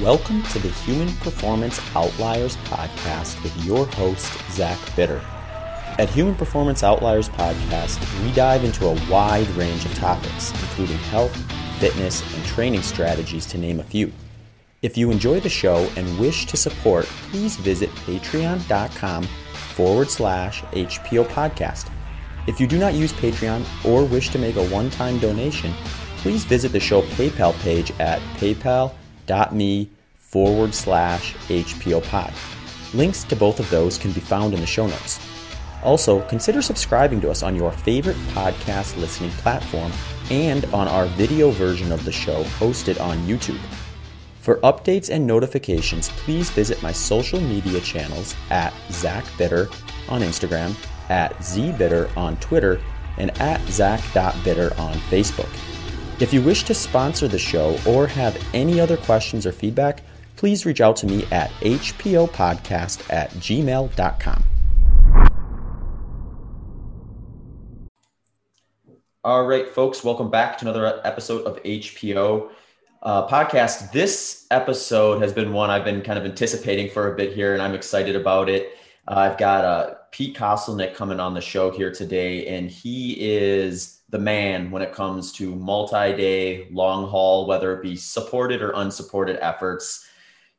Welcome to the Human Performance Outliers podcast with your host, Zach Bitter. At Human Performance Outliers podcast, we dive into a wide range of topics, including health, fitness, and training strategies, to name a few. If you enjoy the show and wish to support, please visit patreon.com forward slash HPO podcast. If you do not use Patreon or wish to make a one time donation, please visit the show PayPal page at paypal.com me forward slash HPO pod. Links to both of those can be found in the show notes. Also, consider subscribing to us on your favorite podcast listening platform and on our video version of the show hosted on YouTube. For updates and notifications, please visit my social media channels at Zach Bitter on Instagram, at ZBitter on Twitter, and at Zach.bitter on Facebook. If you wish to sponsor the show or have any other questions or feedback, please reach out to me at hpopodcast at gmail.com. All right, folks, welcome back to another episode of HPO uh, podcast. This episode has been one I've been kind of anticipating for a bit here, and I'm excited about it. Uh, I've got uh, Pete Kostelnick coming on the show here today, and he is the man when it comes to multi-day long haul whether it be supported or unsupported efforts.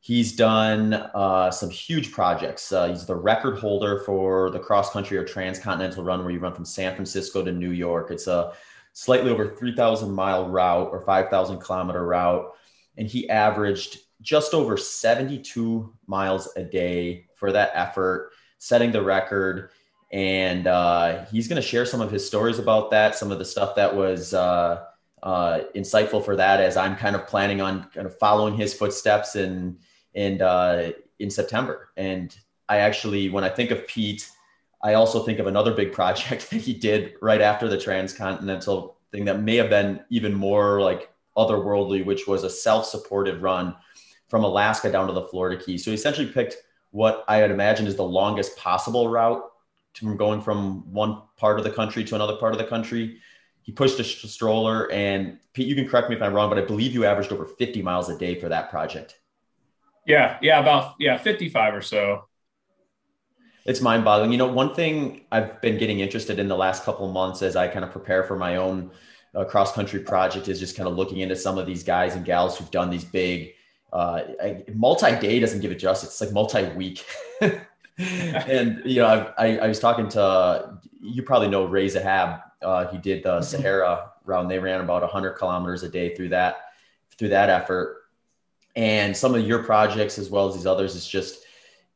He's done uh, some huge projects. Uh, he's the record holder for the cross country or transcontinental run where you run from san francisco to new york. It's a slightly over 3000 mile route or 5000 kilometer route and he averaged just over 72 miles a day for that effort setting the record and uh, he's going to share some of his stories about that, some of the stuff that was uh, uh, insightful for that. As I'm kind of planning on kind of following his footsteps in in uh, in September. And I actually, when I think of Pete, I also think of another big project that he did right after the transcontinental thing that may have been even more like otherworldly, which was a self-supported run from Alaska down to the Florida Keys. So he essentially picked what I would imagine is the longest possible route from going from one part of the country to another part of the country. He pushed a stroller, and Pete, you can correct me if I'm wrong, but I believe you averaged over 50 miles a day for that project. Yeah, yeah, about yeah, 55 or so. It's mind-boggling. You know, one thing I've been getting interested in the last couple months as I kind of prepare for my own uh, cross-country project is just kind of looking into some of these guys and gals who've done these big uh, multi-day doesn't give it justice. It's like multi-week. and you know, I, I, was talking to you probably know Ray Zahab. Uh, he did the mm-hmm. Sahara round. They ran about 100 kilometers a day through that through that effort. And some of your projects, as well as these others, is just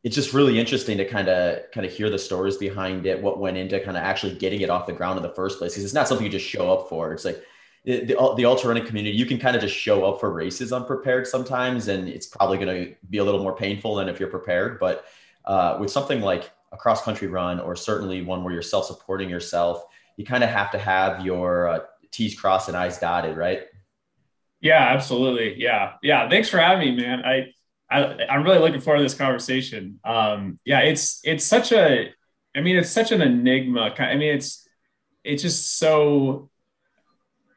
it's just really interesting to kind of kind of hear the stories behind it, what went into kind of actually getting it off the ground in the first place. Because it's not something you just show up for. It's like the, the ultra running community, you can kind of just show up for races unprepared sometimes, and it's probably going to be a little more painful than if you're prepared. But uh, with something like a cross country run, or certainly one where you're self supporting yourself, you kind of have to have your uh, T's crossed and I's dotted, right? Yeah, absolutely. Yeah, yeah. Thanks for having me, man. I, I I'm really looking forward to this conversation. Um, yeah, it's it's such a, I mean, it's such an enigma. I mean, it's it's just so.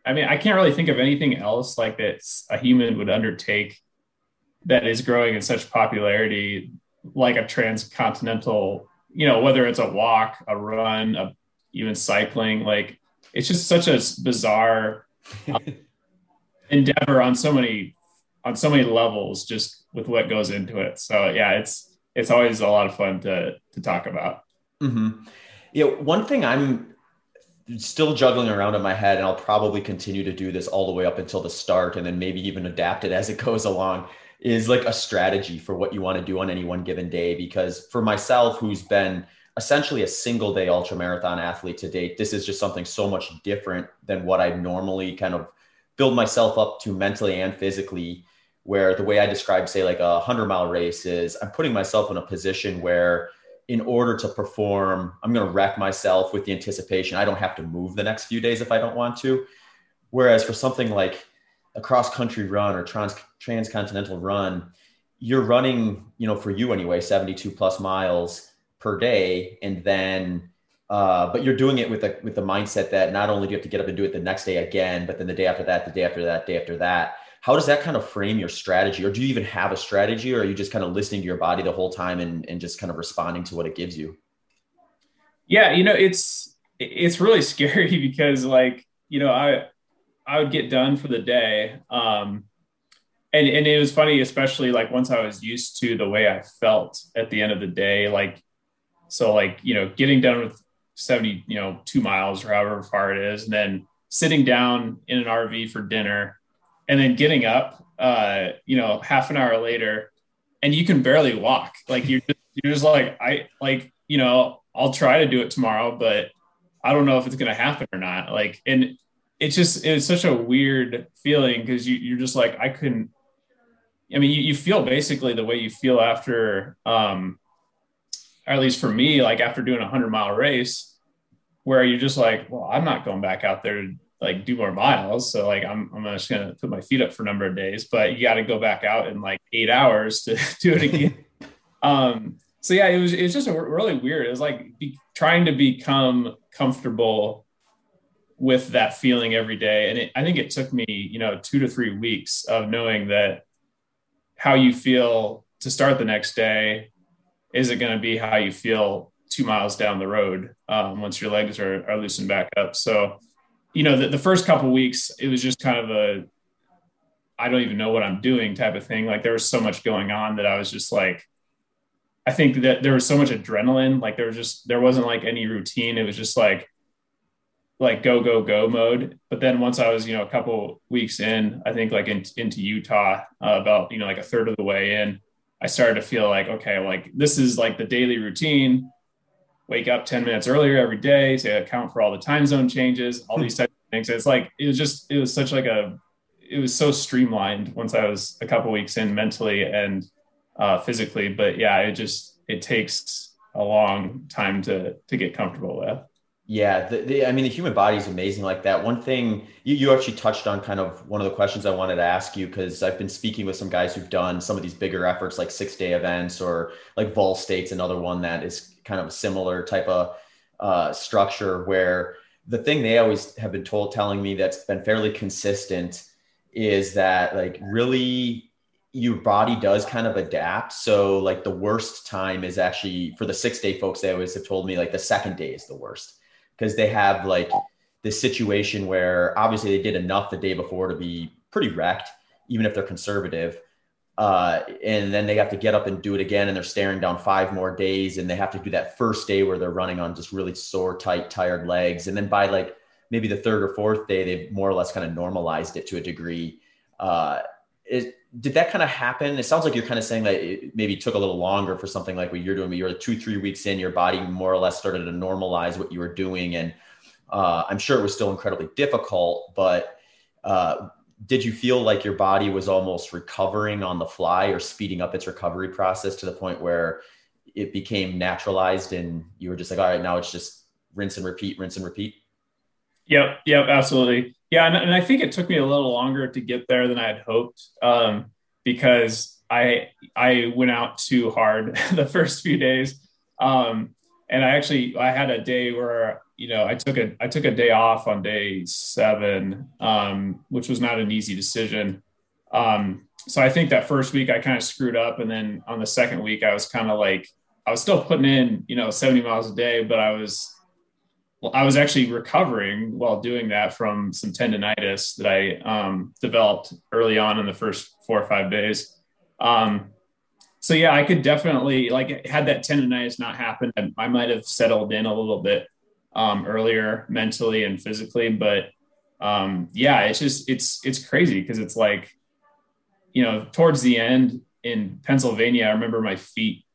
I mean, I can't really think of anything else like that a human would undertake that is growing in such popularity like a transcontinental, you know, whether it's a walk, a run, a, even cycling, like it's just such a bizarre um, endeavor on so many on so many levels just with what goes into it. So yeah, it's it's always a lot of fun to to talk about. Mm-hmm. You know, one thing I'm still juggling around in my head, and I'll probably continue to do this all the way up until the start, and then maybe even adapt it as it goes along is like a strategy for what you want to do on any one given day. Because for myself, who's been essentially a single day ultra marathon athlete to date, this is just something so much different than what I normally kind of build myself up to mentally and physically. Where the way I describe, say, like a 100 mile race is I'm putting myself in a position where, in order to perform, I'm going to wreck myself with the anticipation I don't have to move the next few days if I don't want to. Whereas for something like a cross country run or trans transcontinental run, you're running, you know, for you anyway, 72 plus miles per day. And then, uh, but you're doing it with the, with the mindset that not only do you have to get up and do it the next day again, but then the day after that, the day after that, day after that. how does that kind of frame your strategy or do you even have a strategy or are you just kind of listening to your body the whole time and, and just kind of responding to what it gives you yeah you know it's it's really scary because like you know i i would get done for the day um and and it was funny especially like once i was used to the way i felt at the end of the day like so like you know getting done with 70 you know 2 miles or however far it is and then sitting down in an rv for dinner and then getting up uh you know half an hour later and you can barely walk. Like you're just, you're just like i like you know i'll try to do it tomorrow but i don't know if it's going to happen or not. Like and it's just it's such a weird feeling because you, you're just like i couldn't I mean, you, you feel basically the way you feel after, um, or at least for me, like after doing a hundred mile race, where you're just like, well, I'm not going back out there to like do more miles. So like, I'm, I'm just going to put my feet up for a number of days, but you got to go back out in like eight hours to do it again. um, so yeah, it was, it was just a, really weird. It was like be, trying to become comfortable with that feeling every day. And it, I think it took me, you know, two to three weeks of knowing that how you feel to start the next day. Is it going to be how you feel two miles down the road um, once your legs are, are loosened back up? So you know the, the first couple weeks it was just kind of a i don't even know what i'm doing type of thing. Like there was so much going on that i was just like i think that there was so much adrenaline. Like there was just there wasn't like any routine. It was just like like go go go mode. But then once i was you know a couple weeks in i think like in, into utah uh, about you know like a third of the way in i started to feel like okay like this is like the daily routine. Wake up 10 minutes earlier every day to account for all the time zone changes all these types of things. It's like it was just it was such like a it was so streamlined once i was a couple weeks in mentally and uh, physically. But yeah it just it takes a long time to to get comfortable with yeah, the, the, I mean, the human body is amazing like that. One thing you, you actually touched on kind of one of the questions I wanted to ask you because I've been speaking with some guys who've done some of these bigger efforts like six day events or like Vol State's another one that is kind of a similar type of uh, structure where the thing they always have been told telling me that's been fairly consistent is that like really your body does kind of adapt. So like the worst time is actually for the six day folks, they always have told me like the second day is the worst because they have like this situation where obviously they did enough the day before to be pretty wrecked, even if they're conservative. Uh, and then they have to get up and do it again, and they're staring down five more days, and they have to do that first day where they're running on just really sore, tight, tired legs, and then by like maybe the third or fourth day, they've more or less kind of normalized it to a degree. Uh, it, did that kind of happen? It sounds like you're kind of saying that it maybe took a little longer for something like what you're doing. But you're two, three weeks in, your body more or less started to normalize what you were doing, and uh, I'm sure it was still incredibly difficult. But uh, did you feel like your body was almost recovering on the fly, or speeding up its recovery process to the point where it became naturalized, and you were just like, all right, now it's just rinse and repeat, rinse and repeat? Yep, yep, absolutely. Yeah, and, and I think it took me a little longer to get there than I had hoped um, because I I went out too hard the first few days, um, and I actually I had a day where you know I took a I took a day off on day seven, um, which was not an easy decision. Um, so I think that first week I kind of screwed up, and then on the second week I was kind of like I was still putting in you know 70 miles a day, but I was well, I was actually recovering while doing that from some tendonitis that I um, developed early on in the first four or five days. Um, so yeah, I could definitely like had that tendonitis not happened, I might have settled in a little bit um, earlier mentally and physically. But um, yeah, it's just it's it's crazy because it's like you know towards the end in Pennsylvania, I remember my feet,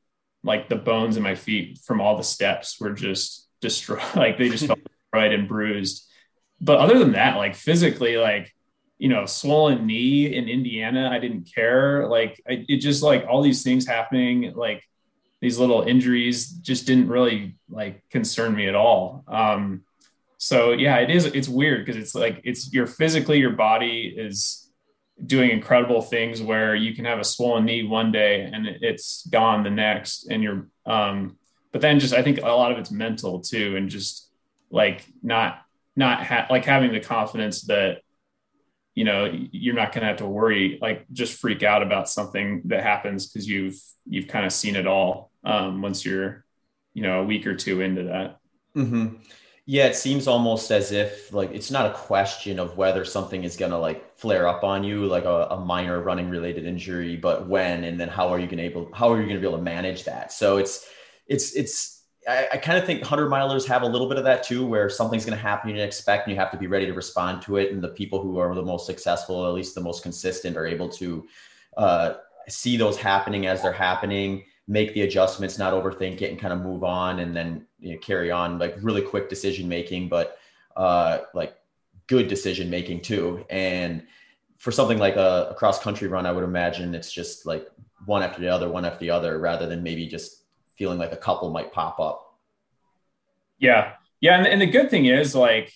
like the bones in my feet from all the steps were just destroyed. Like they just felt destroyed and bruised. But other than that, like physically, like you know, swollen knee in Indiana, I didn't care. Like I, it just like all these things happening, like these little injuries, just didn't really like concern me at all. Um, so yeah, it is. It's weird because it's like it's your physically your body is doing incredible things where you can have a swollen knee one day and it's gone the next, and you're um, but then just I think a lot of it's mental too, and just like not not ha- like having the confidence that you know you're not going to have to worry like just freak out about something that happens because you've you've kind of seen it all um, once you're you know a week or two into that mm-hmm. yeah it seems almost as if like it's not a question of whether something is going to like flare up on you like a, a minor running related injury but when and then how are you going to able how are you going to be able to manage that so it's it's it's I, I kind of think 100 milers have a little bit of that too, where something's going to happen you didn't expect, and you have to be ready to respond to it. And the people who are the most successful, at least the most consistent, are able to uh, see those happening as they're happening, make the adjustments, not overthink it, and kind of move on, and then you know, carry on. Like really quick decision making, but uh, like good decision making too. And for something like a, a cross country run, I would imagine it's just like one after the other, one after the other, rather than maybe just feeling like a couple might pop up. Yeah. Yeah. And, and the good thing is like,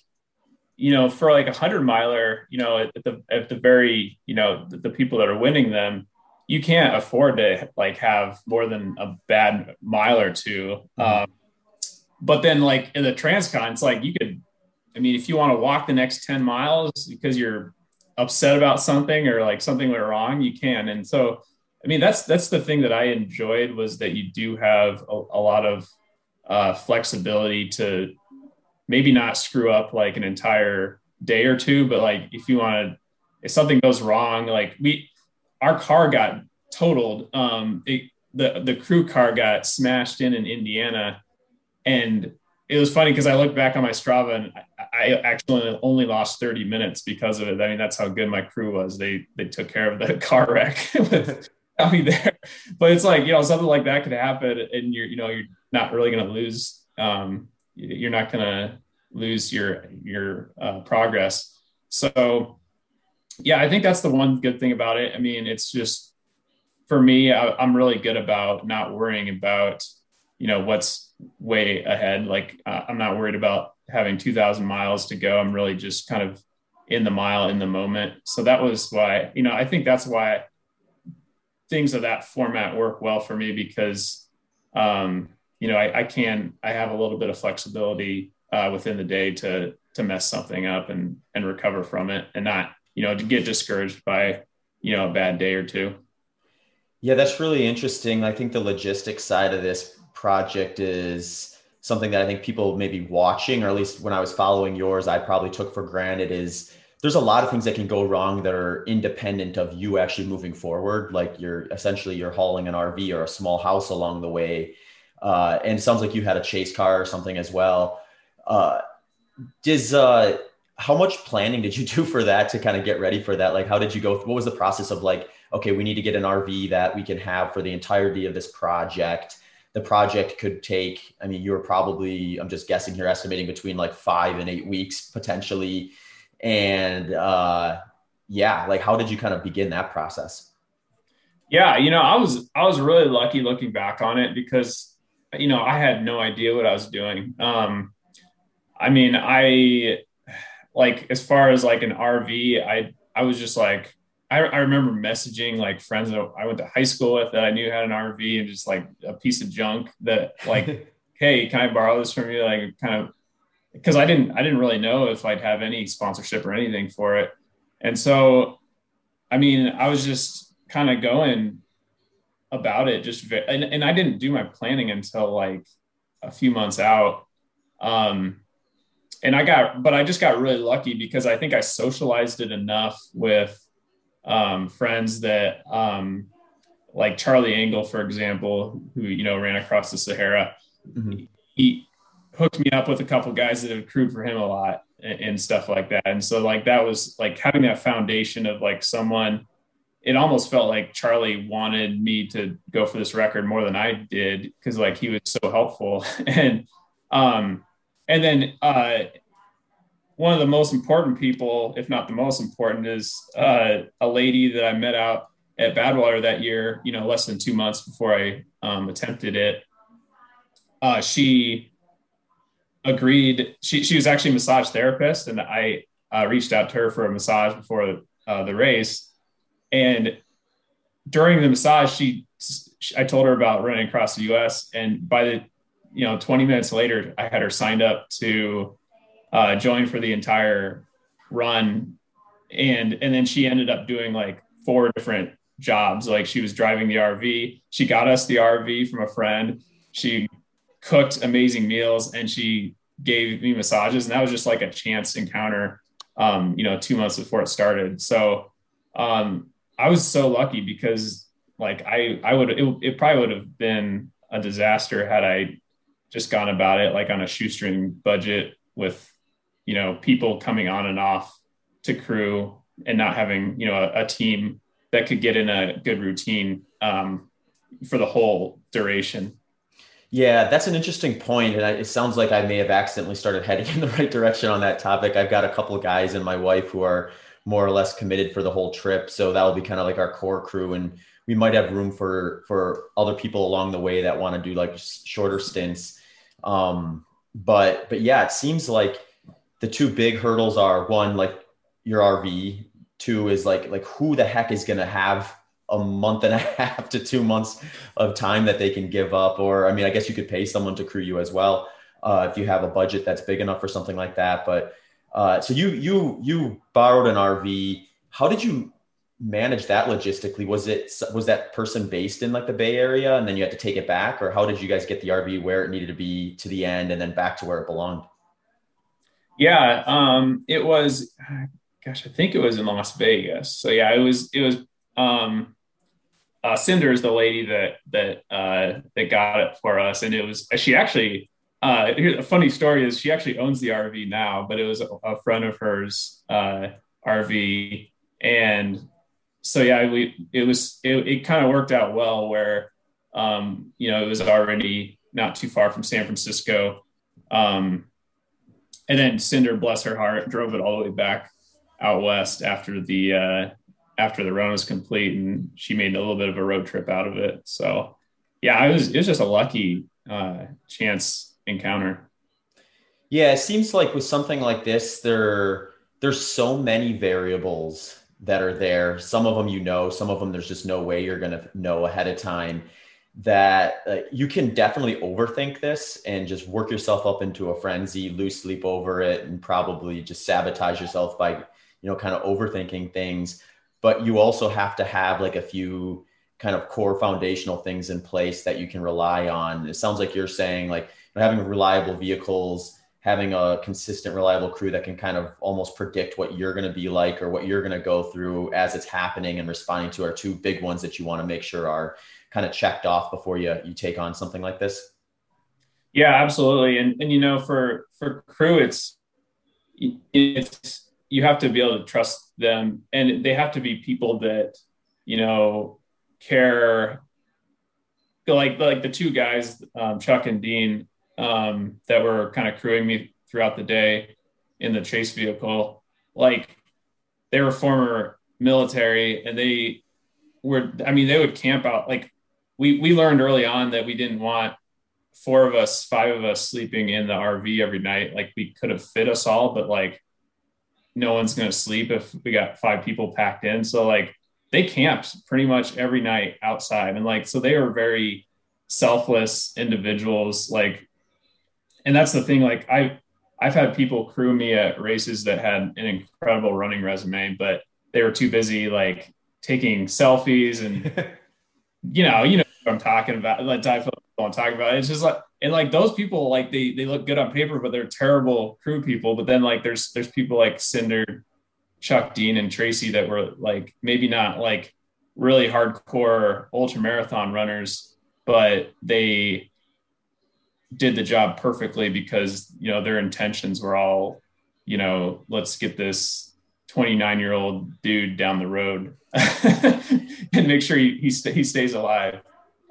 you know, for like a hundred miler, you know, at the, at the very, you know, the, the people that are winning them, you can't afford to like have more than a bad mile or 2 mm-hmm. um, but then like in the transcon, it's like you could, I mean, if you want to walk the next 10 miles because you're upset about something or like something went wrong, you can. And so I mean, that's that's the thing that I enjoyed was that you do have a, a lot of uh, flexibility to maybe not screw up like an entire day or two, but like if you want to, if something goes wrong, like we, our car got totaled. Um, it, the the crew car got smashed in in Indiana, and it was funny because I looked back on my Strava and I, I actually only lost 30 minutes because of it. I mean, that's how good my crew was. They they took care of the car wreck with I mean, there, but it's like, you know, something like that could happen and you're, you know, you're not really going to lose, um, you're not going to lose your, your uh, progress. So yeah, I think that's the one good thing about it. I mean, it's just, for me, I, am really good about not worrying about, you know, what's way ahead. Like uh, I'm not worried about having 2000 miles to go. I'm really just kind of in the mile in the moment. So that was why, you know, I think that's why things of that format work well for me because um, you know I, I, can I have a little bit of flexibility uh, within the day to to mess something up and and recover from it and not you know to get discouraged by you know a bad day or two. Yeah, that's really interesting. I think the logistics side of this project is something that I think people may be watching, or at least when I was following yours, I probably took for granted is there's a lot of things that can go wrong that are independent of you actually moving forward. Like you're essentially you're hauling an RV or a small house along the way. Uh, and it sounds like you had a chase car or something as well. Uh, does uh, how much planning did you do for that to kind of get ready for that? Like, how did you go? What was the process of like, okay, we need to get an RV that we can have for the entirety of this project. The project could take, I mean, you were probably, I'm just guessing here, estimating between like five and eight weeks potentially and uh, yeah, like how did you kind of begin that process? Yeah, you know, I was I was really lucky looking back on it because you know I had no idea what I was doing. Um, I mean, I like as far as like an RV, I I was just like I, I remember messaging like friends that I went to high school with that I knew had an RV and just like a piece of junk that like, hey, can I borrow this from you? Like kind of because I didn't I didn't really know if I'd have any sponsorship or anything for it. And so I mean, I was just kind of going about it just and, and I didn't do my planning until like a few months out. Um and I got but I just got really lucky because I think I socialized it enough with um friends that um like Charlie Engle for example, who you know ran across the Sahara. Mm-hmm. He hooked me up with a couple guys that have crewed for him a lot and, and, stuff like that. And so like that was like having that foundation of like someone. It almost felt like Charlie wanted me to go for this record more than I did because like he was so helpful and um and then uh one of the most important people, if not the most important, is uh, a lady that I met out at Badwater that year. You know, less than two months before I um, attempted it. Uh, she agreed. She she was actually a massage therapist, and I uh, reached out to her for a massage before uh, the race. And during the massage, she, she, I told her about running across the U.S. And by the you know 20 minutes later, I had her signed up to uh, join for the entire run and and then she ended up doing like four different jobs. Like she was driving the RV. She got us the RV from a friend. She cooked amazing meals and she gave me massages. And that was just like a chance encounter, um, you know, two months before it started. So um, I was so lucky because like I, I would, it, it probably would have been a disaster had I just gone about it like on a shoestring budget with, you know, people coming on and off to crew and not having, you know, a, a team that could get in a good routine um, for the whole duration. Yeah, that's an interesting point, and it sounds like I may have accidentally started heading in the right direction on that topic. I've got a couple of guys and my wife who are more or less committed for the whole trip, so that'll be kind of like our core crew, and we might have room for for other people along the way that want to do like shorter stints. Um, but but yeah, it seems like the two big hurdles are one like your RV Two is like like who the heck is going to have a month and a half to two months of time that they can give up or i mean i guess you could pay someone to crew you as well uh, if you have a budget that's big enough for something like that but uh, so you you you borrowed an rv how did you manage that logistically? Was it was that person based in like the bay area and then you had to take it back or how did you guys get the rv where it needed to be to the end and then back to where it belonged? Yeah um it was gosh, I think it was in Las Vegas. So yeah, it was it was um uh Cinder is the lady that that uh that got it for us. And it was she actually uh a funny story is she actually owns the RV now, but it was a, a friend of hers uh RV. And so yeah, we it was it, it kind of worked out well where um, you know, it was already not too far from San Francisco. Um, and then Cinder, bless her heart, drove it all the way back out west after the uh, after the run was complete, and she made a little bit of a road trip out of it. So, yeah, I was it was just a lucky uh, chance encounter. Yeah, it seems like with something like this, there there's so many variables that are there. Some of them you know, some of them there's just no way you're gonna know ahead of time. That uh, you can definitely overthink this and just work yourself up into a frenzy, lose sleep over it, and probably just sabotage yourself by you know, kind of overthinking things. But you also have to have like a few kind of core foundational things in place that you can rely on. It sounds like you're saying like you know, having reliable vehicles, having a consistent, reliable crew that can kind of almost predict what you're going to be like or what you're going to go through as it's happening and responding to are two big ones that you want to make sure are kind of checked off before you you take on something like this. Yeah, absolutely. And and you know, for for crew, it's it's you have to be able to trust them. And they have to be people that you know care. Like like the two guys um, chuck and dean um, that were kind of crewing me throughout the day in the chase vehicle like they were former military and they were i mean they would camp out like we we learned early on that we didn't want four of us five of us sleeping in the rv every night. Like we could have fit us all but like no one's going to sleep if we got five people packed in. So like they camped pretty much every night outside. And like, so they were very selfless individuals. Like, and that's the thing. Like I, I've had people crew me at races that had an incredible running resume, but they were too busy like taking selfies and, you know, you know what I'm talking about. Like I'm talking about. It's just like and like those people like they they look good on paper but they're terrible crew people. But then like there's there's people like cinder chuck dean and tracy that were like maybe not like really hardcore ultra marathon runners but they did the job perfectly because you know their intentions were all you know let's get this 29 year old dude down the road and make sure he, he, st- he stays alive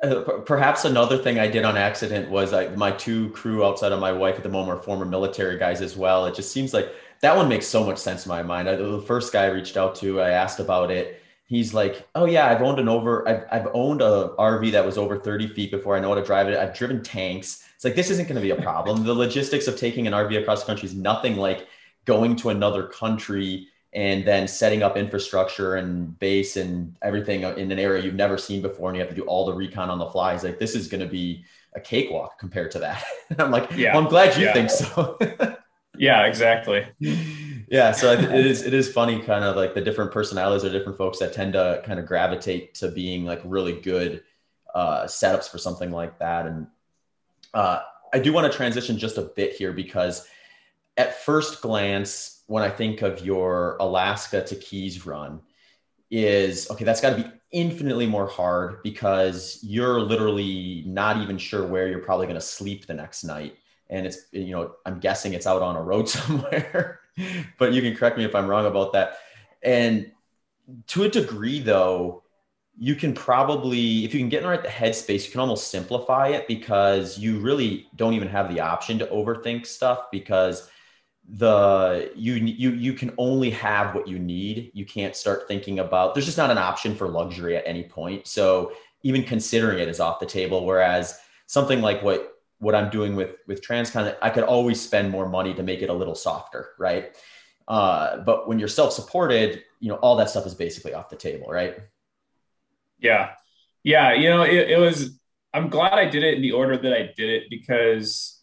uh, perhaps another thing I did on accident was I, my two crew outside of my wife at the moment are former military guys as well. It just seems like that one makes so much sense in my mind. I, the first guy I reached out to, I asked about it. He's like, "Oh yeah, I've owned an over, I've, I've owned a RV that was over 30 feet before I know how to drive it. I've driven tanks. It's like this isn't going to be a problem. the logistics of taking an RV across the country is nothing like going to another country and then setting up infrastructure and base and everything in an area you've never seen before and you have to do all the recon on the fly is like this is going to be a cakewalk compared to that i'm like yeah well, i'm glad you yeah. think so yeah exactly yeah, so it is it is funny, kind of like the different personalities or different folks that tend to kind of gravitate to being like really good uh, setups for something like that. And uh, I do want to transition just a bit here because at first glance, when I think of your Alaska to Keys run, is okay, that's got to be infinitely more hard because you're literally not even sure where you're probably going to sleep the next night. And it's, you know, I'm guessing it's out on a road somewhere, but you can correct me if I'm wrong about that. And to a degree, though, you can probably, if you can get in the right headspace, you can almost simplify it because you really don't even have the option to overthink stuff because the you you you can only have what you need. You can't start thinking about there's just not an option for luxury at any point. So even considering it is off the table whereas something like what what i'm doing with with transcon i could always spend more money to make it a little softer right? Uh, but when you're self-supported you know all that stuff is basically off the table right? Yeah. Yeah you know it, it was i'm glad i did it in the order that i did it because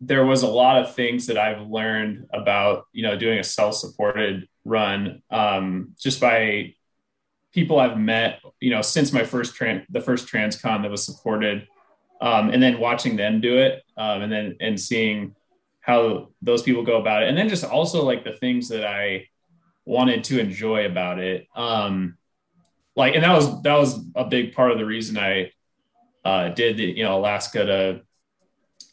there was a lot of things that I've learned about, you know, doing a self-supported run um, just by people I've met, you know, since my first tran- the first transcon that was supported, um, and then watching them do it, um, and then and seeing how those people go about it, and then just also like the things that I wanted to enjoy about it, um, like, and that was that was a big part of the reason I uh, did the you know Alaska to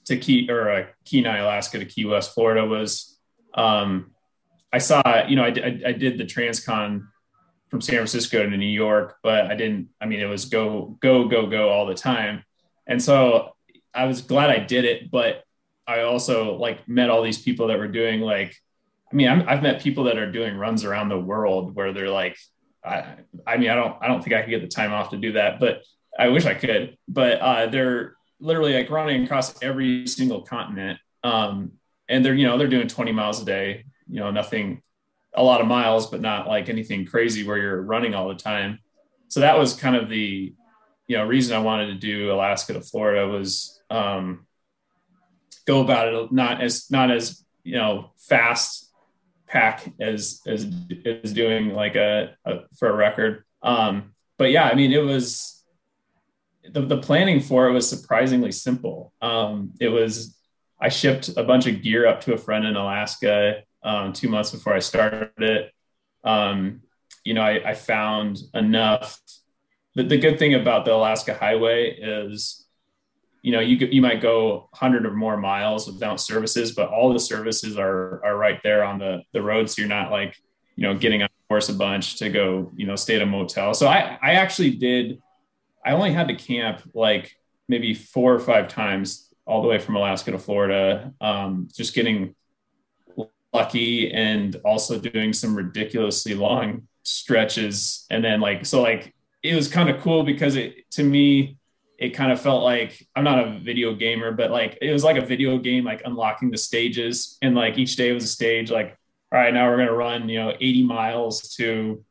to Key or uh, Kenai, Alaska to Key West, Florida was um, I saw, you know, I, I, I, did the Transcon from San Francisco to New York, but I didn't, I mean, it was go, go, go, go all the time. And so I was glad I did it, but I also like met all these people that were doing like, I mean, i have met people that are doing runs around the world where they're like, I, I mean, I don't, I don't think I could get the time off to do that, but I wish I could, but uh, they're, literally like running across every single continent. Um, and they're, you know, they're doing 20 miles a day, you know, nothing, a lot of miles, but not like anything crazy where you're running all the time. So that was kind of the, you know, reason I wanted to do Alaska to Florida was, um, go about it not as, not as, you know, fast pack as, as, as doing like a, a for a record. Um, but yeah, I mean, it was, the, the planning for it was surprisingly simple. Um, it was I shipped a bunch of gear up to a friend in Alaska um, two months before I started it. Um, you know, I, I found enough. The, the, good thing about the Alaska Highway is, you know, you you might go 100 or more miles without services, but all the services are are right there on the the road, so you're not like, you know, getting on horse a bunch to go, you know, stay at a motel. So I I actually did I only had to camp like maybe four or five times all the way from Alaska to Florida, um, just getting lucky and also doing some ridiculously long stretches. And then like, so like, it was kind of cool because it, to me, it kind of felt like I'm not a video gamer, but like it was like a video game, like unlocking the stages. And like each day was a stage, like, all right, now we're going to run, you know, 80 miles to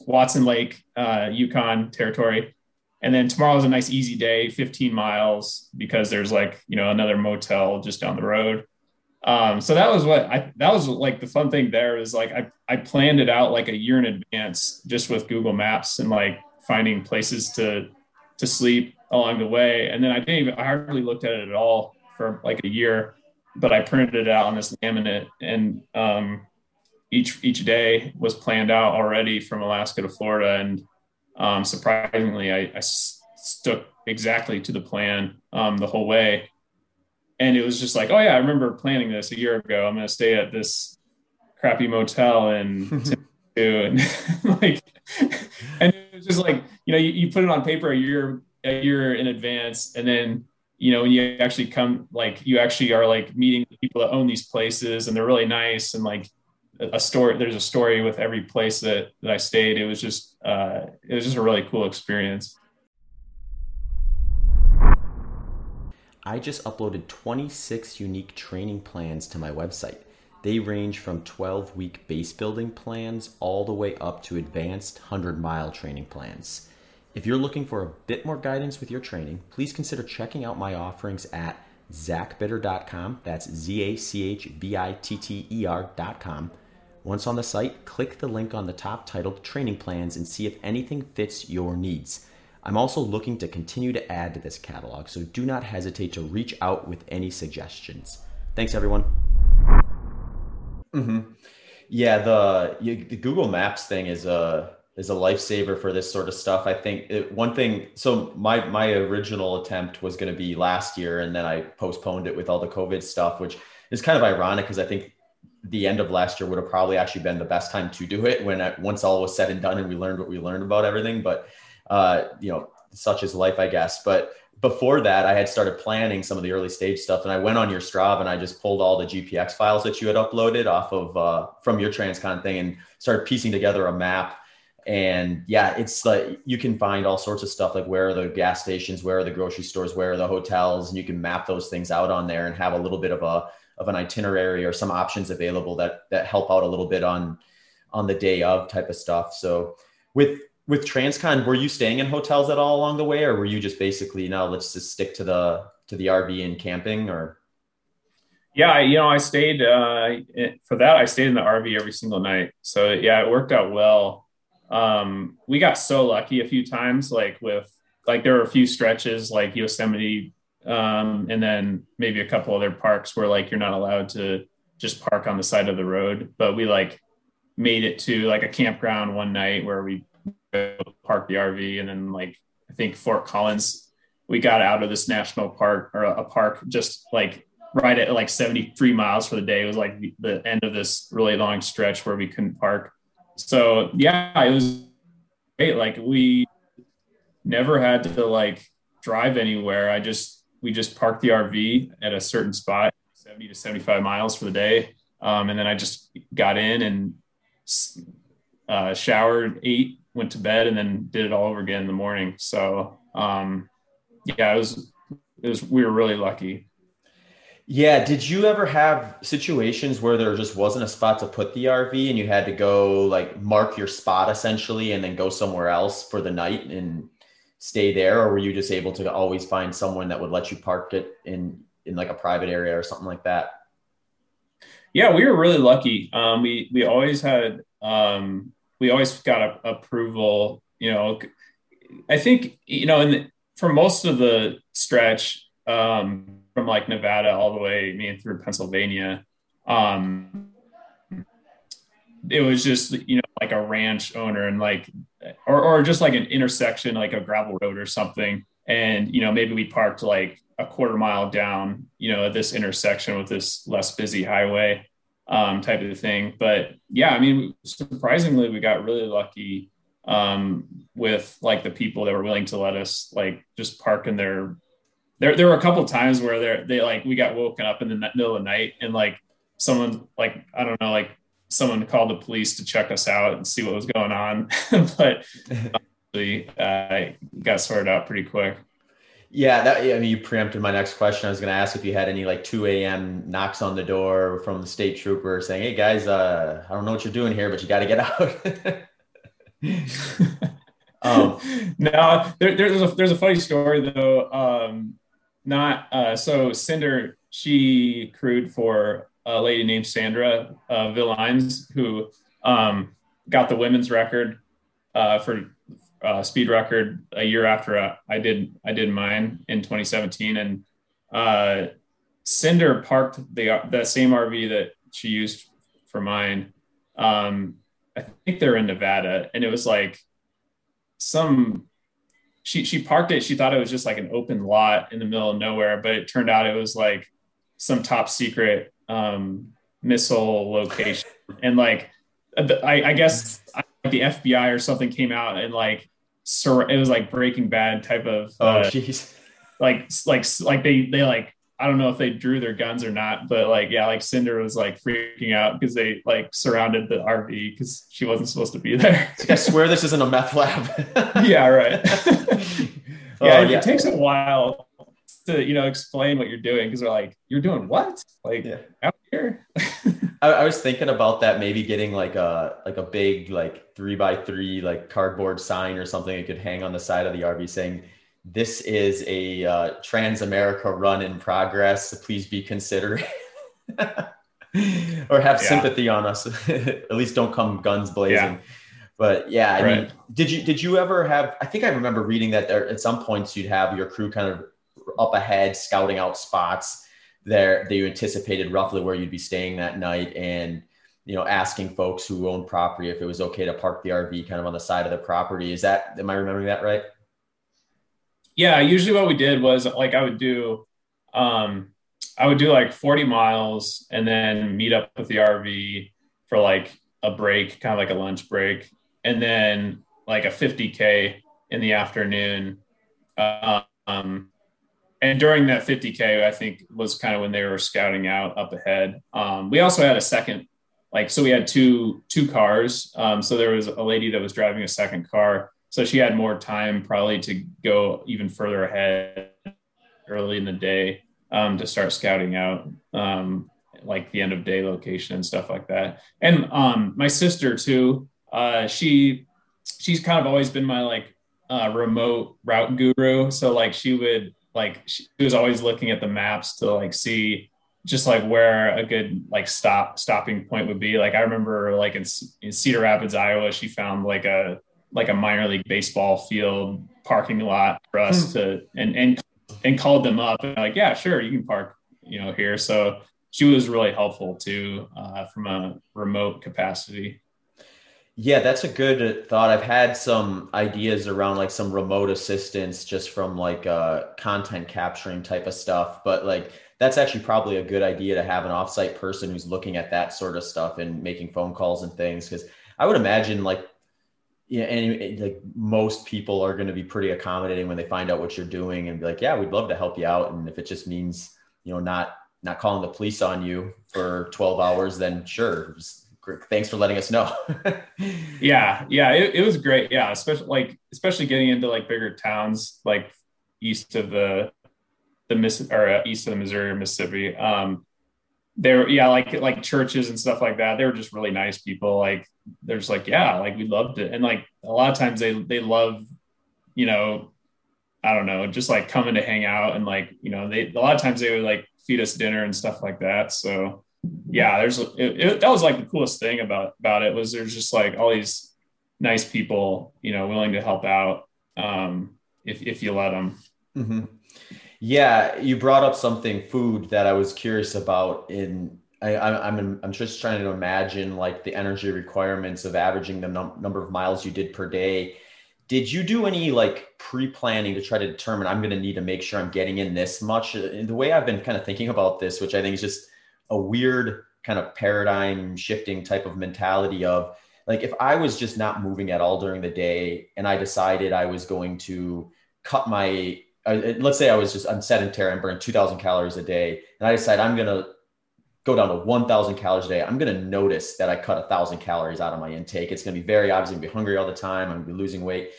Watson Lake, uh, Yukon territory. And then tomorrow is a nice easy day, 15 miles, because there's like, you know, another motel just down the road. Um, so that was what I, that was like the fun thing there is like, I, I planned it out like a year in advance just with Google maps and like finding places to, to sleep along the way. And then I didn't even, I hardly looked at it at all for like a year, but I printed it out on this laminate and, um, each, each day was planned out already from Alaska to Florida. And, um, surprisingly, I, I, stuck exactly to the plan um, the whole way. And it was just like, oh yeah, I remember planning this a year ago. I'm going to stay at this crappy motel and and like, and it was just like, you know, you, you put it on paper a year a year in advance, and then you know when you actually come, like you actually are like meeting people that own these places, and they're really nice, and like a story there's a story with every place that, that i stayed it was just uh, it was just a really cool experience i just uploaded 26 unique training plans to my website they range from 12 week base building plans all the way up to advanced 100 mile training plans if you're looking for a bit more guidance with your training please consider checking out my offerings at zachbitter.com. That's Z A C H B I T T E R.com. Once on the site, click the link on the top titled Training Plans and see if anything fits your needs. I'm also looking to continue to add to this catalog, so do not hesitate to reach out with any suggestions. Thanks, everyone. Mm-hmm. Yeah, the, the Google Maps thing is a is a lifesaver for this sort of stuff. I think it, one thing. So my my original attempt was going to be last year, and then I postponed it with all the COVID stuff, which is kind of ironic because I think the end of last year would have probably actually been the best time to do it when I, once all was said and done and we learned what we learned about everything. But uh, you know, such is life, I guess. But before that, I had started planning some of the early stage stuff, and I went on your Strava and I just pulled all the GPX files that you had uploaded off of uh, from your Transcon thing and started piecing together a map. And yeah, it's like you can find all sorts of stuff like where are the gas stations, where are the grocery stores, where are the hotels, and you can map those things out on there and have a little bit of a of an itinerary or some options available that that help out a little bit on on the day of type of stuff. So with with Transcon, were you staying in hotels at all along the way, or were you just basically now let's just stick to the to the RV and camping, or? Yeah, you know, I stayed uh, for that. I stayed in the RV every single night, so yeah, it worked out well. Um, we got so lucky a few times, like with like there were a few stretches like Yosemite, um, and then maybe a couple other parks where like you're not allowed to just park on the side of the road, but we like made it to like a campground one night where we park the RV, and then like I think Fort Collins, we got out of this national park or a park just like right at like 73 miles for the day. It was like the end of this really long stretch where we couldn't park. So yeah, it was great. Like we never had to like drive anywhere. I just we just parked the RV at a certain spot, 70 to 75 miles for the day. Um, and then I just got in and uh, showered, ate, went to bed and then did it all over again in the morning. So um, yeah, it was it was we were really lucky. Yeah. Did you ever have situations where there just wasn't a spot to put the RV and you had to go like mark your spot essentially and then go somewhere else for the night and stay there? Or were you just able to always find someone that would let you park it in in like a private area or something like that? Yeah, we were really lucky. Um, we we always had um, we always got a, approval. You know, I think you know, and for most of the stretch um, from like Nevada all the way, I mean, through Pennsylvania, um, it was just you know like a ranch owner and like, or or just like an intersection, like a gravel road or something, and you know maybe we parked like a quarter mile down, you know, at this intersection with this less busy highway um, type of thing. But yeah, I mean, surprisingly, we got really lucky um, with like the people that were willing to let us like just park in their. There, there were a couple times where they they like we got woken up in the middle of the night and like someone like I don't know like someone called the police to check us out and see what was going on, but we uh, got sorted out pretty quick. Yeah, that I mean, you preempted my next question. I was going to ask if you had any like 2 a.m. knocks on the door from the state trooper saying, "Hey guys, uh, I don't know what you're doing here, but you got to get out." um, no, there, there's a there's a funny story though. Um, not uh, so Cinder she crewed for a lady named Sandra uh, Villines who um, got the women's record uh, for uh, speed record a year after uh, I did I did mine in 2017, and uh, Cinder parked the that same RV that she used for mine. Um, I think they're in Nevada, and it was like some. She she parked it. She thought it was just like an open lot in the middle of nowhere, but it turned out it was like some top secret um, missile location, and like I, I guess the FBI or something came out and like sur- it was like Breaking Bad type of oh uh, jeez like like like they they like I don't know if they drew their guns or not, but like yeah, like Cinder was like freaking out because they like surrounded the RV because she wasn't supposed to be there. I swear this isn't a meth lab. yeah, right. Oh, yeah, oh, it, yeah, it takes a while to you know explain what you're doing because they're like, you're doing what? Like yeah. out here. I, I, was thinking about that maybe getting like a like a big like three by three like cardboard sign or something you could hang on the side of the RV saying this is a uh, Trans America run in progress. So please be considerate or have yeah. sympathy on us. At least don't come guns blazing. Yeah. But yeah, I right. mean, did you did you ever have? I think I remember reading that there at some points you'd have your crew kind of up ahead, scouting out spots there that you anticipated roughly where you'd be staying that night, and you know, asking folks who own property if it was okay to park the RV kind of on the side of the property. Is that am I remembering that right? Yeah, usually what we did was like I would do um I would do like 40 miles and then meet up with the RV for like a break, kind of like a lunch break, and then like a 50k in the afternoon. Um, and during that 50k, I think was kind of when they were scouting out up ahead. Um, we also had a second, like so we had two two cars. Um, so there was a lady that was driving a second car, so she had more time probably to go even further ahead early in the day um, to start scouting out um, like the end of day location and stuff like that. And um, my sister too, uh, she she's kind of always been my like uh, remote route guru. So like she would like she was always looking at the maps to like see just like where a good like stop stopping point would be. Like I remember like in, in Cedar Rapids, Iowa, she found like a like a minor league baseball field parking lot for us hmm. to and and and called them up and like, yeah, sure, you can park, you know, here. So she was really helpful too uh, from a remote capacity. Yeah, that's a good thought. I've had some ideas around like some remote assistance just from like uh, content capturing type of stuff, but like that's actually probably a good idea to have an offsite person who's looking at that sort of stuff and making phone calls and things. Because I would imagine like yeah, and like most people are going to be pretty accommodating when they find out what you're doing and be like, yeah, we'd love to help you out. And if it just means, you know, not, not calling the police on you for 12 hours, then sure. Just, thanks for letting us know. yeah. Yeah. It, it was great. Yeah. Especially like, especially getting into like bigger towns, like east of the, the Miss or uh, east of the Missouri or Mississippi. Um, they're yeah like like churches and stuff like that they were just really nice people like they're just like yeah like we loved it and like a lot of times they they love you know i don't know just like coming to hang out and like you know they a lot of times they would like feed us dinner and stuff like that so yeah there's it, it, that was like the coolest thing about about it was there's just like all these nice people you know willing to help out um if if you let them mm-hmm. Yeah, you brought up something food that I was curious about. In I, I'm I'm just trying to imagine like the energy requirements of averaging the num- number of miles you did per day. Did you do any like pre-planning to try to determine I'm going to need to make sure I'm getting in this much? The way I've been kind of thinking about this, which I think is just a weird kind of paradigm shifting type of mentality of like if I was just not moving at all during the day and I decided I was going to cut my let's say I was just I'm sedentary, I'm burning 2,000 calories a day, and I decide I'm gonna go down to 1,000 calories a day. I'm gonna notice that I cut a thousand calories out of my intake. It's gonna be very obvious. I'm gonna be hungry all the time. I'm gonna be losing weight.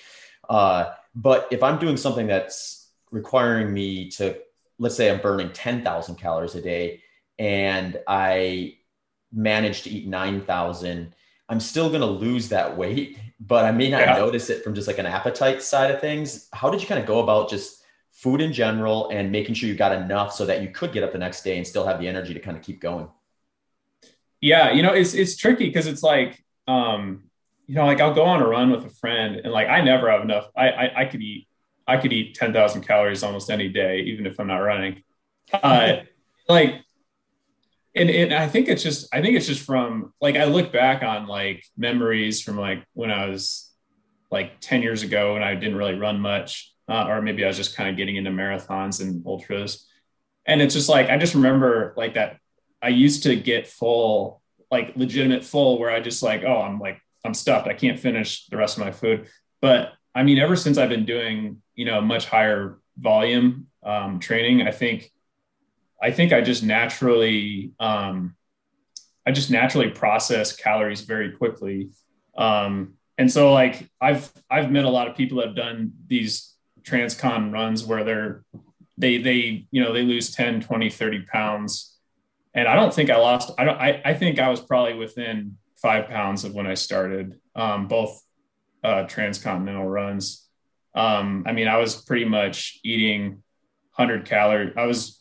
Uh, but if I'm doing something that's requiring me to, let's say I'm burning 10,000 calories a day, and I managed to eat 9,000. I'm still going to lose that weight, but I may not yeah. notice it from just like an appetite side of things. How did you kind of go about just food in general and making sure you got enough so that you could get up the next day and still have the energy to kind of keep going yeah you know it's it's tricky because it's like um you know like i'll go on a run with a friend and like i never have enough i i, I could eat i could eat 10,000 calories almost any day even if i'm not running uh like and, and I think it's just I think it's just from like I look back on like memories from like when I was like 10 years ago and I didn't really run much uh, or maybe I was just kind of getting into marathons and ultras. And it's just like, I just remember like that. I used to get full, like legitimate full, where I just like, oh, I'm like, I'm stuffed. I can't finish the rest of my food. But I mean, ever since I've been doing, you know, much higher volume um, training, I think, I think I just naturally, um, I just naturally process calories very quickly. Um, and so like I've, I've met a lot of people that have done these transcon runs where they're they they you know they lose 10 20 30 pounds and i don't think i lost i don't i, I think i was probably within five pounds of when i started um, both uh, transcontinental runs Um, I mean, I was pretty much eating 100 calories. I was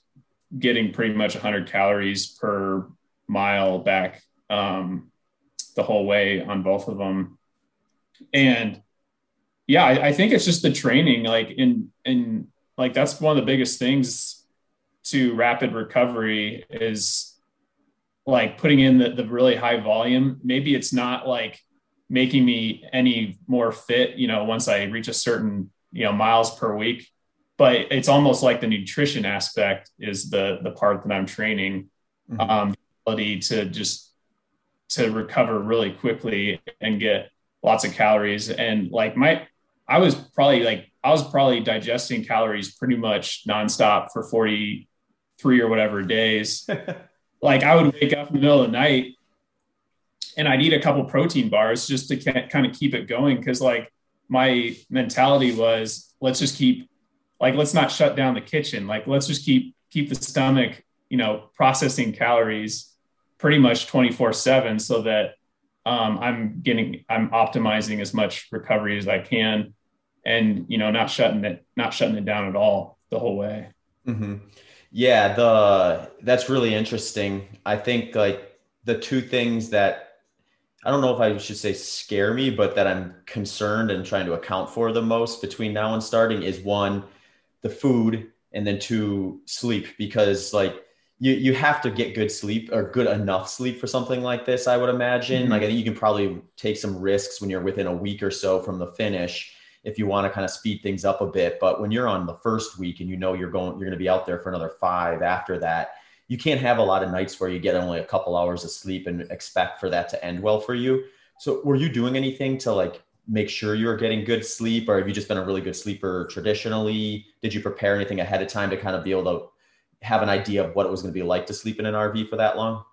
getting pretty much 100 calories per mile back um, the whole way on both of them. And yeah, I, I think it's just the training, like in in like that's one of the biggest things to rapid recovery is like putting in the, the really high volume. Maybe it's not like making me any more fit, you know, once I reach a certain, you know, miles per week, but it's almost like the nutrition aspect is the the part that I'm training. Mm-hmm. Um, ability to just to recover really quickly and get lots of calories and like my I was probably like I was probably digesting calories pretty much nonstop for 43 or whatever days. like I would wake up in the middle of the night and I'd eat a couple protein bars just to kind of keep it going because like my mentality was let's just keep like let's not shut down the kitchen. Like let's just keep keep the stomach you know processing calories pretty much 24 7 so that um, i'm getting i'm optimizing as much recovery as i can and you know not shutting it not shutting it down at all the whole way. Mm-hmm. yeah the that's really interesting. I think like the two things that I don't know if I should say scare me, but that I'm concerned and trying to account for the most between now and starting is one, the food, and then two, sleep. Because like you you have to get good sleep or good enough sleep for something like this. I would imagine. Mm-hmm. Like I think you can probably take some risks when you're within a week or so from the finish if you want to kind of speed things up a bit. But when you're on the first week and you know you're going, you're going to be out there for another five after that you can't have a lot of nights where you get only a couple hours of sleep and expect for that to end well for you. So were you doing anything to like make sure you're getting good sleep or have you just been a really good sleeper traditionally? Did you prepare anything ahead of time to kind of be able to have an idea of what it was going to be like to sleep in an RV for that long?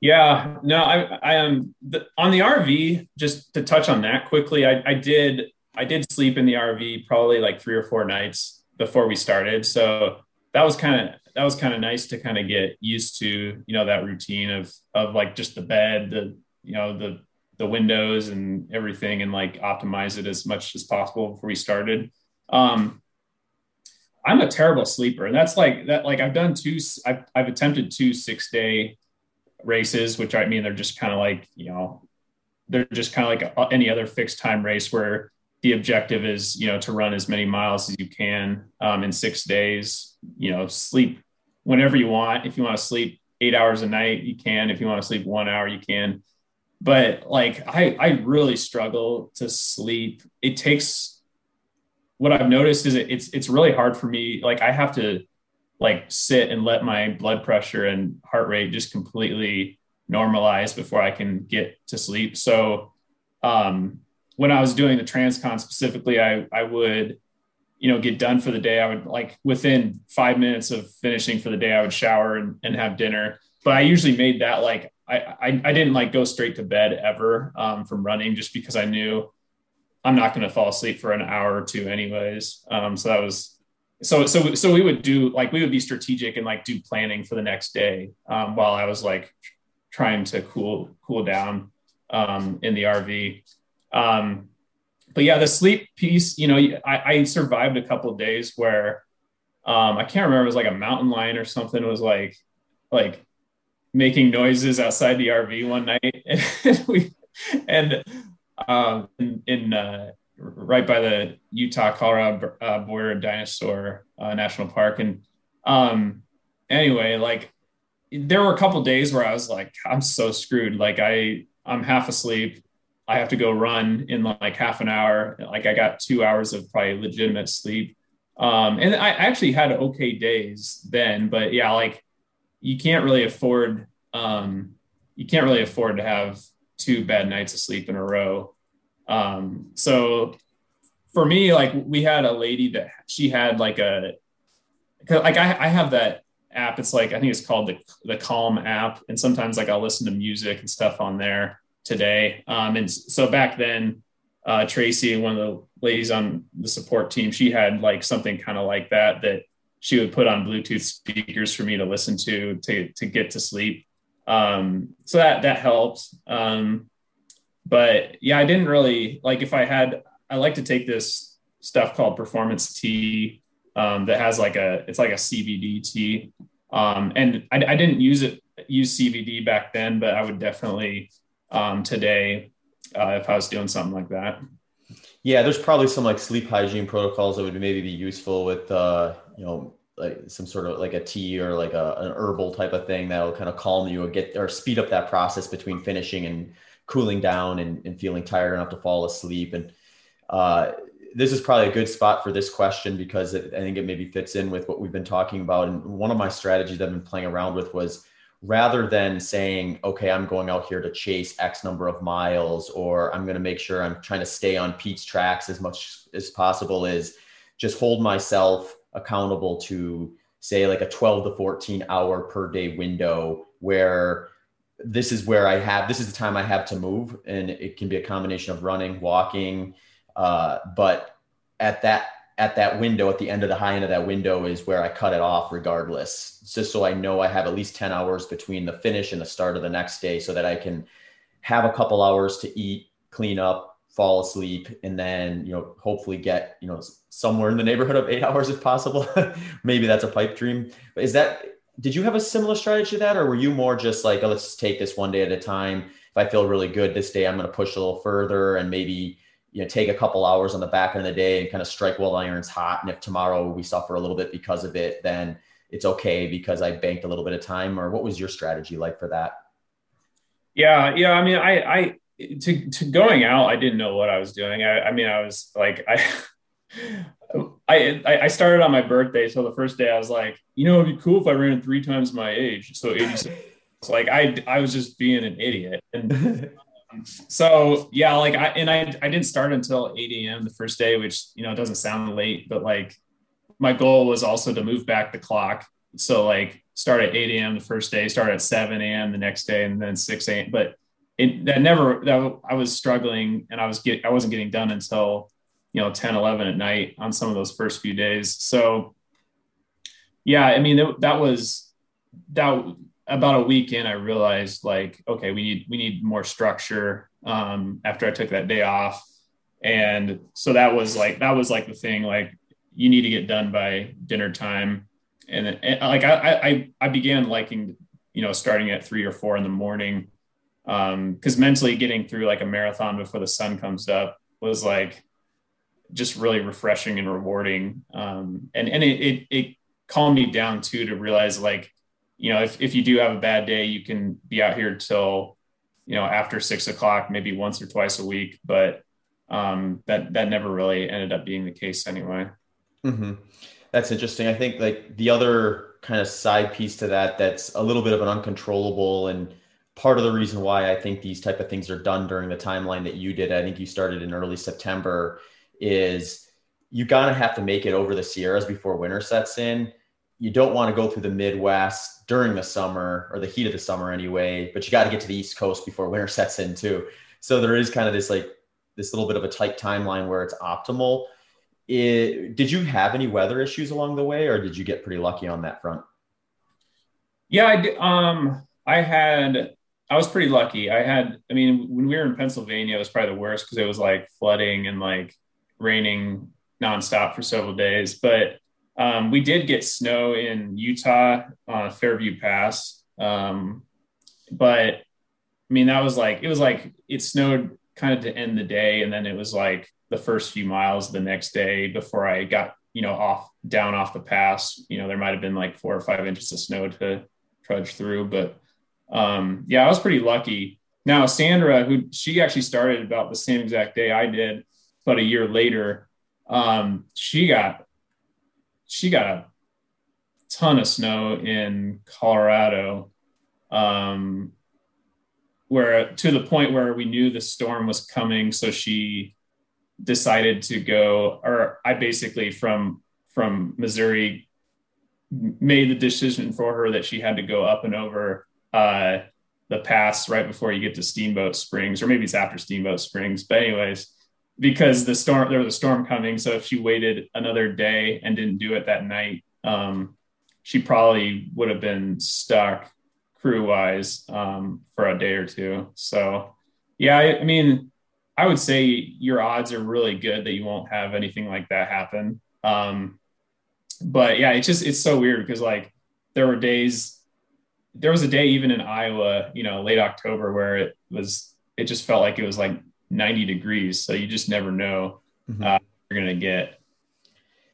Yeah, no, I, I am um, on the RV. Just to touch on that quickly, I, I did, I did sleep in the RV probably like three or four nights before we started. So that was kind of that was kind of nice to kind of get used to you know that routine of of like just the bed the you know the the windows and everything and like optimize it as much as possible before we started. Um i'm a terrible sleeper. And that's like that like i've done two i've, I've attempted two six day races which i mean they're just kind of like you know they're just kind of like any other fixed time race where the objective is you know to run as many miles as you can um, in six days. You know sleep whenever you want. If you want to sleep eight hours a night you can. If you want to sleep one hour you can but like i i really struggle to sleep it takes what i've noticed is it, it's it's really hard for me like i have to like sit and let my blood pressure and heart rate just completely normalize before i can get to sleep so um when I was doing the transcon specifically, I, I would, you know, get done for the day. I would like within five minutes of finishing for the day, I would shower and, and have dinner. But I usually made that like, I, I, I didn't like go straight to bed ever um, from running just because I knew I'm not going to fall asleep for an hour or two anyways. Um, so that was, so, so, so we would do like, we would be strategic and like do planning for the next day um, while I was like trying to cool, cool down um, in the RV. Um, but yeah, the sleep piece, you know, I, I survived a couple days where um, I can't remember, it was like a mountain lion or something It was like, like making noises outside the RV one night. and we, and um, in, in uh, right by the Utah Colorado uh, border dinosaur uh, national park. And um, anyway, like there were a couple days where I was like, I'm so screwed. Like I, I'm half asleep. I have to go run in like half an hour. Like I got two hours of probably legitimate sleep. Um, and I actually had okay days then, but yeah, like you can't really afford, um, you can't really afford to have two bad nights of sleep in a row. Um, so for me, like we had a lady that she had like a, like I, I have that app. It's like, I think it's called the, the Calm app. And sometimes like I'll listen to music and stuff on there today. Um, and so back then, uh, Tracy, one of the ladies on the support team, she had like something kind of like that that she would put on Bluetooth speakers for me to listen to to to get to sleep. Um, so that that helped. Um, but yeah, I didn't really like if I had. I like to take this stuff called Performance tea um, that has like a it's like a CBD tea. Um, and I, I, didn't use it use CBD back then, but I would definitely um, today uh, if I was doing something like that. Yeah, there's probably some like sleep hygiene protocols that would maybe be useful with uh, you know like some sort of like a tea or like a, an herbal type of thing that'll kind of calm you or get or speed up that process between finishing and cooling down and, and feeling tired enough to fall asleep. And uh, this is probably a good spot for this question because it, I think it maybe fits in with what we've been talking about. And one of my strategies I've been playing around with was rather than saying, okay, I'm going out here to chase X number of miles, or I'm going to make sure I'm trying to stay on Pete's tracks as much as possible, is just hold myself accountable to say like a 12 to 14 hour per day window where this is where I have this is the time I have to move, and it can be a combination of running, walking, uh, but at that at that window, at the end of the high end of that window, is where I cut it off, regardless, just so I know I have at least ten hours between the finish and the start of the next day, so that I can have a couple hours to eat, clean up, fall asleep, and then you know hopefully get you know somewhere in the neighborhood of eight hours if possible. Maybe that's a pipe dream. But is that did you have a similar strategy to that, or were you more just like, oh, let's take this one day at a time? If I feel really good this day, I'm going to push a little further and maybe you know take a couple hours on the back end of the day and kind of strike while irons hot. And if tomorrow we suffer a little bit because of it, then it's okay because I banked a little bit of time. Or what was your strategy like for that? Yeah, yeah. I mean, I, I to to going out, I didn't know what I was doing. I, I mean, I was like, I I I started on my birthday, so the first day I was like, you know, it'd be cool if I ran three times my age, so 86. like I I was just being an idiot, and so yeah, like I and I I didn't start until 8 a.m. the first day, which you know doesn't sound late, but like my goal was also to move back the clock, so like start at 8 a.m. the first day, start at 7 a.m. the next day, and then 6 a.m. But it that never that I was struggling, and I was get I wasn't getting done until you know 10 11 at night on some of those first few days. So yeah i mean it, that was that about a week in i realized like okay we need we need more structure um, after i took that day off. And so that was like that was like the thing like you need to get done by dinner time. And, and like I, I i began liking you know starting at three or four in the morning um because mentally getting through like a marathon before the sun comes up was like just really refreshing and rewarding. Um, and and it, it, it calmed me down too to realize like, you know, if, if you do have a bad day, you can be out here till, you know, after six o'clock, maybe once or twice a week. But um, that that never really ended up being the case anyway. Mm-hmm. That's interesting. I think like the other kind of side piece to that that's a little bit of an uncontrollable and part of the reason why I think these type of things are done during the timeline that you did. I think you started in early September is you gotta have to make it over the Sierras before winter sets in. You don't want to go through the Midwest during the summer or the heat of the summer anyway, but you got to get to the East Coast before winter sets in too. So there is kind of this like this little bit of a tight timeline where it's optimal. It, did you have any weather issues along the way, or did you get pretty lucky on that front? Yeah, I um I had I was pretty lucky. I had I mean when we were in Pennsylvania, it was probably the worst because it was like flooding and like raining nonstop for several days. But um, we did get snow in Utah on Fairview Pass. Um, but I mean, that was like, it was like it snowed kind of to end the day. And then it was like the first few miles the next day before I got, you know, off down off the pass. You know, there might have been like four or five inches of snow to trudge through. But um, yeah, I was pretty lucky. Now, Sandra, who she actually started about the same exact day I did, but a year later, um, she got she got a ton of snow in Colorado, um, where to the point where we knew the storm was coming. So she decided to go, or I basically from from Missouri made the decision for her that she had to go up and over uh, the pass right before you get to Steamboat Springs, or maybe it's after Steamboat Springs. But anyways, because the storm there was a storm coming. So if she waited another day and didn't do it that night, um, she probably would have been stuck crew wise um, for a day or two. So yeah, I, I, mean, I would say your odds are really good that you won't have anything like that happen. Um, but yeah, it's just it's so weird because like there were days, there was a day even in Iowa, you know, late October where it was it just felt like it was like 90 degrees. So you just never know mm-hmm. uh, you're gonna get.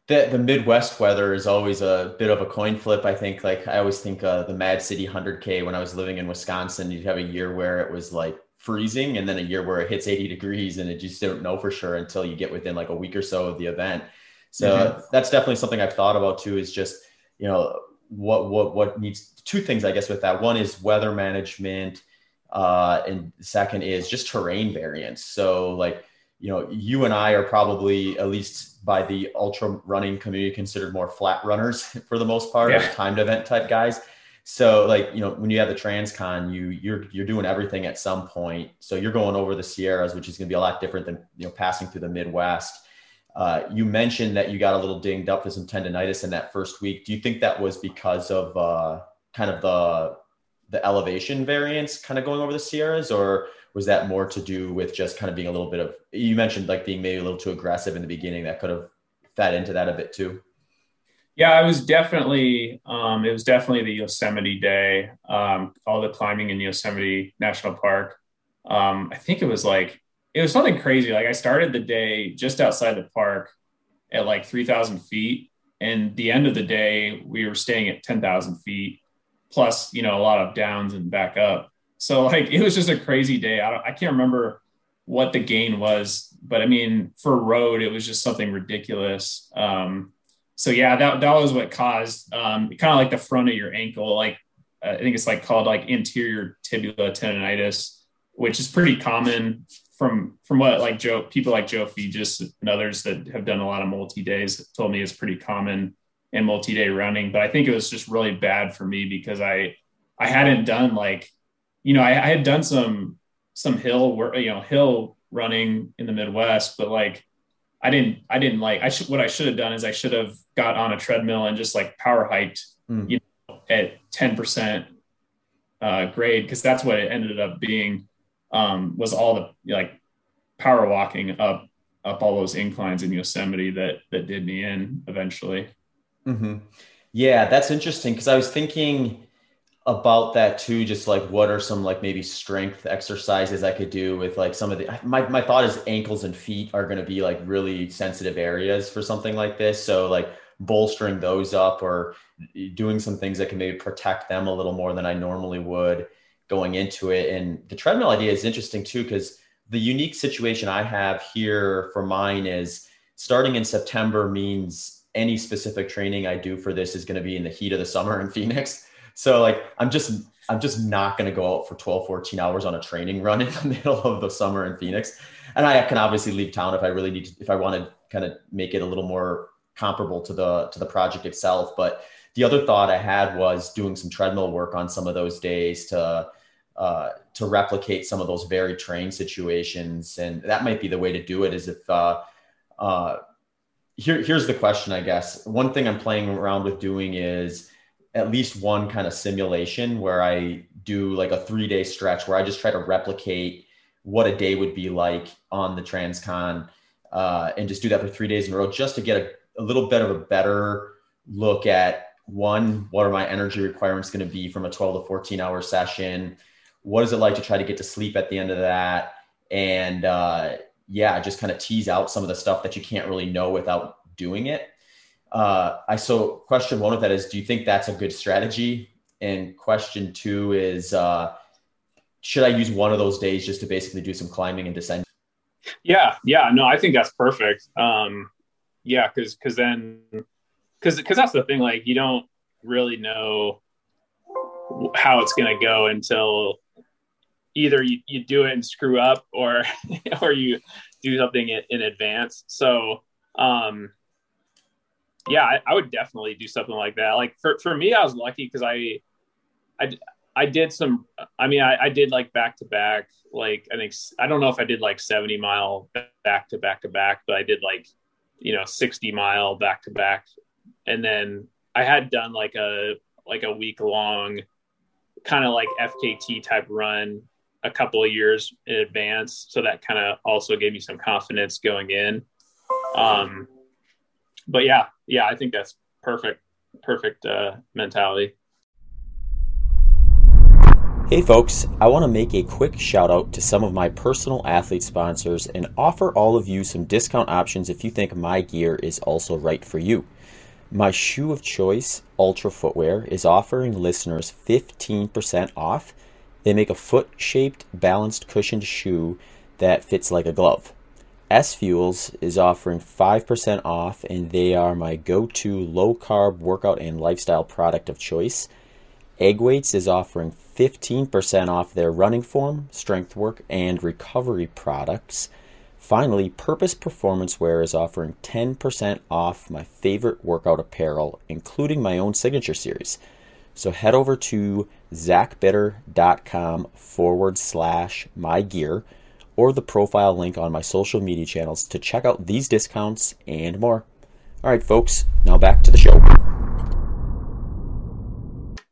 The, the Midwest weather is always a bit of a coin flip. I think, like I always think uh, the Mad City 100K when I was living in Wisconsin, you'd have a year where it was like freezing and then a year where it hits 80 degrees and it just don't know for sure until you get within like a week or so of the event. So mm-hmm. that's definitely something I've thought about too. Is just you know what what what needs two things I guess with that. One is weather management, uh, and second is just terrain variance. So like you know you and I are probably at least by the ultra running community considered more flat runners for the most part, yeah. timed event type guys. So like you know when you have the transcon, you you're you're doing everything at some point. So you're going over the Sierras, which is going to be a lot different than you know passing through the Midwest. Uh, you mentioned that you got a little dinged up with some tendonitis in that first week. Do you think that was because of uh, kind of the the elevation variance, kind of going over the Sierras, or was that more to do with just kind of being a little bit of? You mentioned like being maybe a little too aggressive in the beginning. That could have fed into that a bit too. Yeah, it was definitely um, it was definitely the Yosemite day. Um, all the climbing in Yosemite National Park. Um, I think it was like it was something crazy. Like I started the day just outside the park at like 3,000 feet. And the end of the day, we were staying at 10,000 feet plus, you know, a lot of downs and back up. So like, it was just a crazy day. I, I can't remember what the gain was, but I mean, for road, it was just something ridiculous. Um, so yeah, that, that was what caused um, kind of like the front of your ankle. Like, uh, I think it's like called like anterior tibula tendonitis, which is pretty common from from what like Joe people like Joe Fejes and others that have done a lot of multi days told me it's pretty common in multi day running. But I think it was just really bad for me because I I hadn't done like you know I, I had done some some hill work you know hill running in the Midwest, but like I didn't I didn't like I should what I should have done is I should have got on a treadmill and just like power hiked mm. you know at ten percent uh, grade because that's what it ended up being um, was all the like power walking up up all those inclines in Yosemite that that did me in eventually. Mm-hmm. Yeah, that's interesting because I was thinking about that too. Just like what are some like maybe strength exercises I could do with like some of the my my thought is ankles and feet are going to be like really sensitive areas for something like this. So like bolstering those up or doing some things that can maybe protect them a little more than I normally would going into it. And the treadmill idea is interesting too, because the unique situation I have here for mine is starting in September means any specific training I do for this is going to be in the heat of the summer in Phoenix. So like I'm just I'm just not going to go out for 12 14 hours on a training run in the middle of the summer in Phoenix. And I can obviously leave town if I really need to, if I want to kind of make it a little more comparable to the to the project itself, but the other thought I had was doing some treadmill work on some of those days to uh, to replicate some of those very train situations. And that might be the way to do it is if, uh, uh, here, here's the question, I guess. One thing I'm playing around with doing is at least one kind of simulation where I do like a three day stretch where I just try to replicate what a day would be like on the Transcon uh, and just do that for three days in a row just to get a, a little bit of a better look at one, what are my energy requirements going to be from a 12 to 14 hour session? What is it like to try to get to sleep at the end of that? And uh, yeah just kind of tease out some of the stuff that you can't really know without doing it. Uh, i so question one of that is do you think that's a good strategy? And question two is uh, should i use one of those days just to basically do some climbing and descent yeah yeah no i think that's perfect. Um, yeah because because then because because that's the thing like you don't really know how it's going to go until either you, you do it and screw up or or you do something in, advance. So um yeah I, I, would definitely do something like that. Like for, for me i was lucky because i i i did some i mean I, I did like back to back like i think i don't know if i did like 70 mile back to back to back but i did like you know 60 mile back to back and then i had done like a like a week long kind of like fkt type run a couple of years in advance. So that kind of also gave me some confidence going in. Um, but yeah, yeah, I think that's perfect, perfect uh, mentality. Hey folks, I want to make a quick shout out to some of my personal athlete sponsors and offer all of you some discount options if you think my gear is also right for you. My shoe of choice, Altra Footwear, is offering listeners 15% off. They make a foot shaped, balanced, cushioned shoe that fits like a glove. S Fuels is offering 5% off, and they are my go to low carb workout and lifestyle product of choice. Egg Weights is offering 15% off their running form, strength work, and recovery products. Finally, Purpose Performance Wear is offering 10% off my favorite workout apparel, including my own signature series. So head over to zachbitter.com forward slash my gear or the profile link on my social media channels to check out these discounts and more. All right, folks, now back to the show.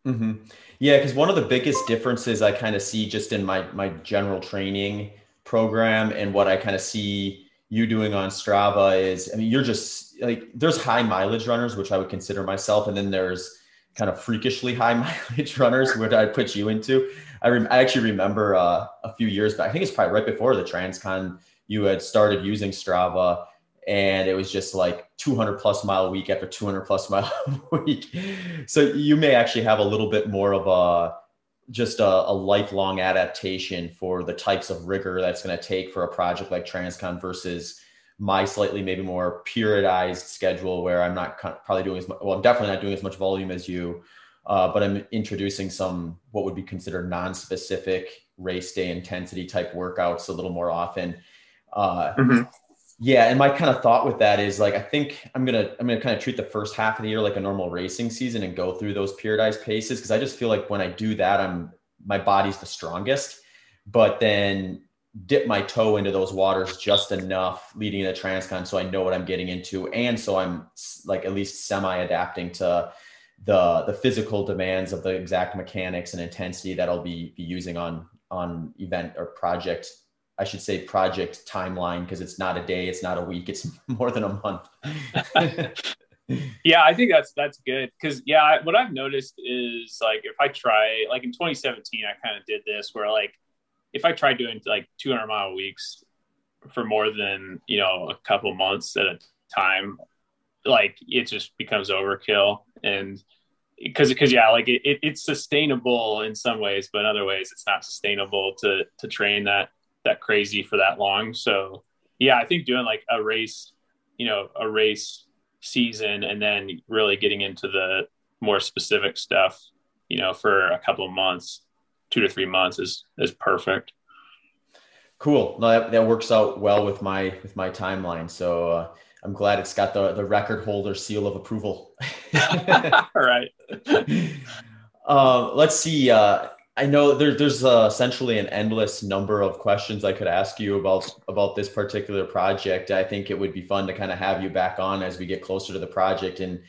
Mm-hmm. Yeah, because one of the biggest differences I kind of see just in my my general training program and what I kind of see you doing on Strava is, I mean, you're just like there's high mileage runners, which I would consider myself, and then there's kind of freakishly high mileage runners, which I put you into. I, I actually remember uh, a few years back. I think it's probably right before the Transcon. You had started using Strava, and it was just like 200 plus mile week after 200 plus mile week. So you may actually have a little bit more of a just a, a lifelong adaptation for the types of rigor that's going to take for a project like Transcon versus my slightly maybe more periodized schedule where I'm not probably doing as much, well, I'm definitely not doing as much volume as you, uh, but I'm introducing some what would be considered non-specific race day intensity type workouts a little more often. Uh, mm-hmm. Yeah, and my kind of thought with that is like I think I'm gonna I'm gonna kind of treat the first half of the year like a normal racing season and go through those periodized paces because I just feel like when I do that I'm my body's the strongest, but then dip my toe into those waters just enough leading into transcon so I know what I'm getting into and so I'm like at least semi adapting to the the physical demands of the exact mechanics and intensity that I'll be be using on on event or project I should say project timeline because it's not a day, it's not a week, it's more than a month. yeah, I think that's that's good because yeah, what I've noticed is like if I try like in 2017, I kind of did this where like if I tried doing like 200 mile weeks for more than you know a couple months at a time, like it just becomes overkill and because because yeah like it, it, it's sustainable in some ways but in other ways it's not sustainable to to train that that crazy for that long. So yeah, I think doing like a race, you know, a race season and then really getting into the more specific stuff, you know, for a couple of months, two to three months is is perfect. Cool. No, that, that works out well with my with my timeline. So uh, I'm glad it's got the the record holder seal of approval. All right. uh, let's see. Uh, I know there, there's uh, essentially an endless number of questions I could ask you about about this particular project. I think it would be fun to kind of have you back on as we get closer to the project and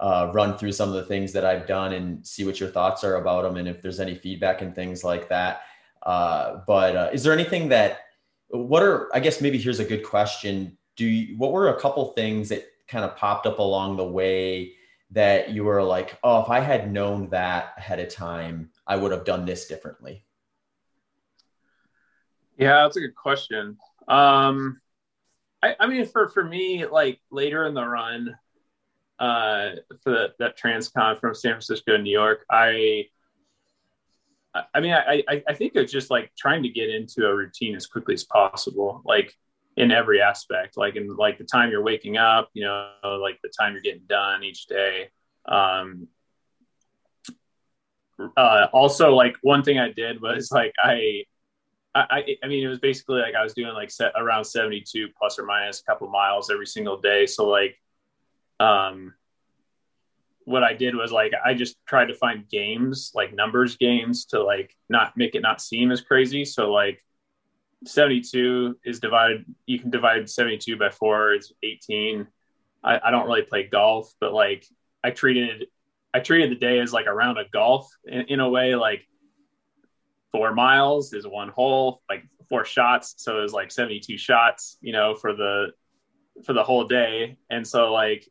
uh, run through some of the things that I've done and see what your thoughts are about them and if there's any feedback and things like that. Uh, but uh, is there anything that what are I guess maybe here's a good question. Do you, what were a couple things that kind of popped up along the way that you were like, oh, if I had known that ahead of time, I would have done this differently? Yeah, that's a good question. Um, I, I mean, for for me, like later in the run, uh, for the, that transcon from San Francisco to New York, I, I mean, I, I, I think it's just like trying to get into a routine as quickly as possible, like in every aspect, like in like the time you're waking up, you know, like the time you're getting done each day. Um, uh, also like one thing I did was like I, I, I mean, it was basically like I was doing like set around 72 plus or minus a couple miles every single day. So like, um, what I did was like I just tried to find games like numbers games to like not make it not seem as crazy. So like 72 is divided. You can divide 72 by four. It's 18. I, I don't really play golf, but like I treated I treated the day as like a round of golf in, in a way, like four miles is one hole, like four shots. So it was like 72 shots, you know, for the for the whole day. And so like,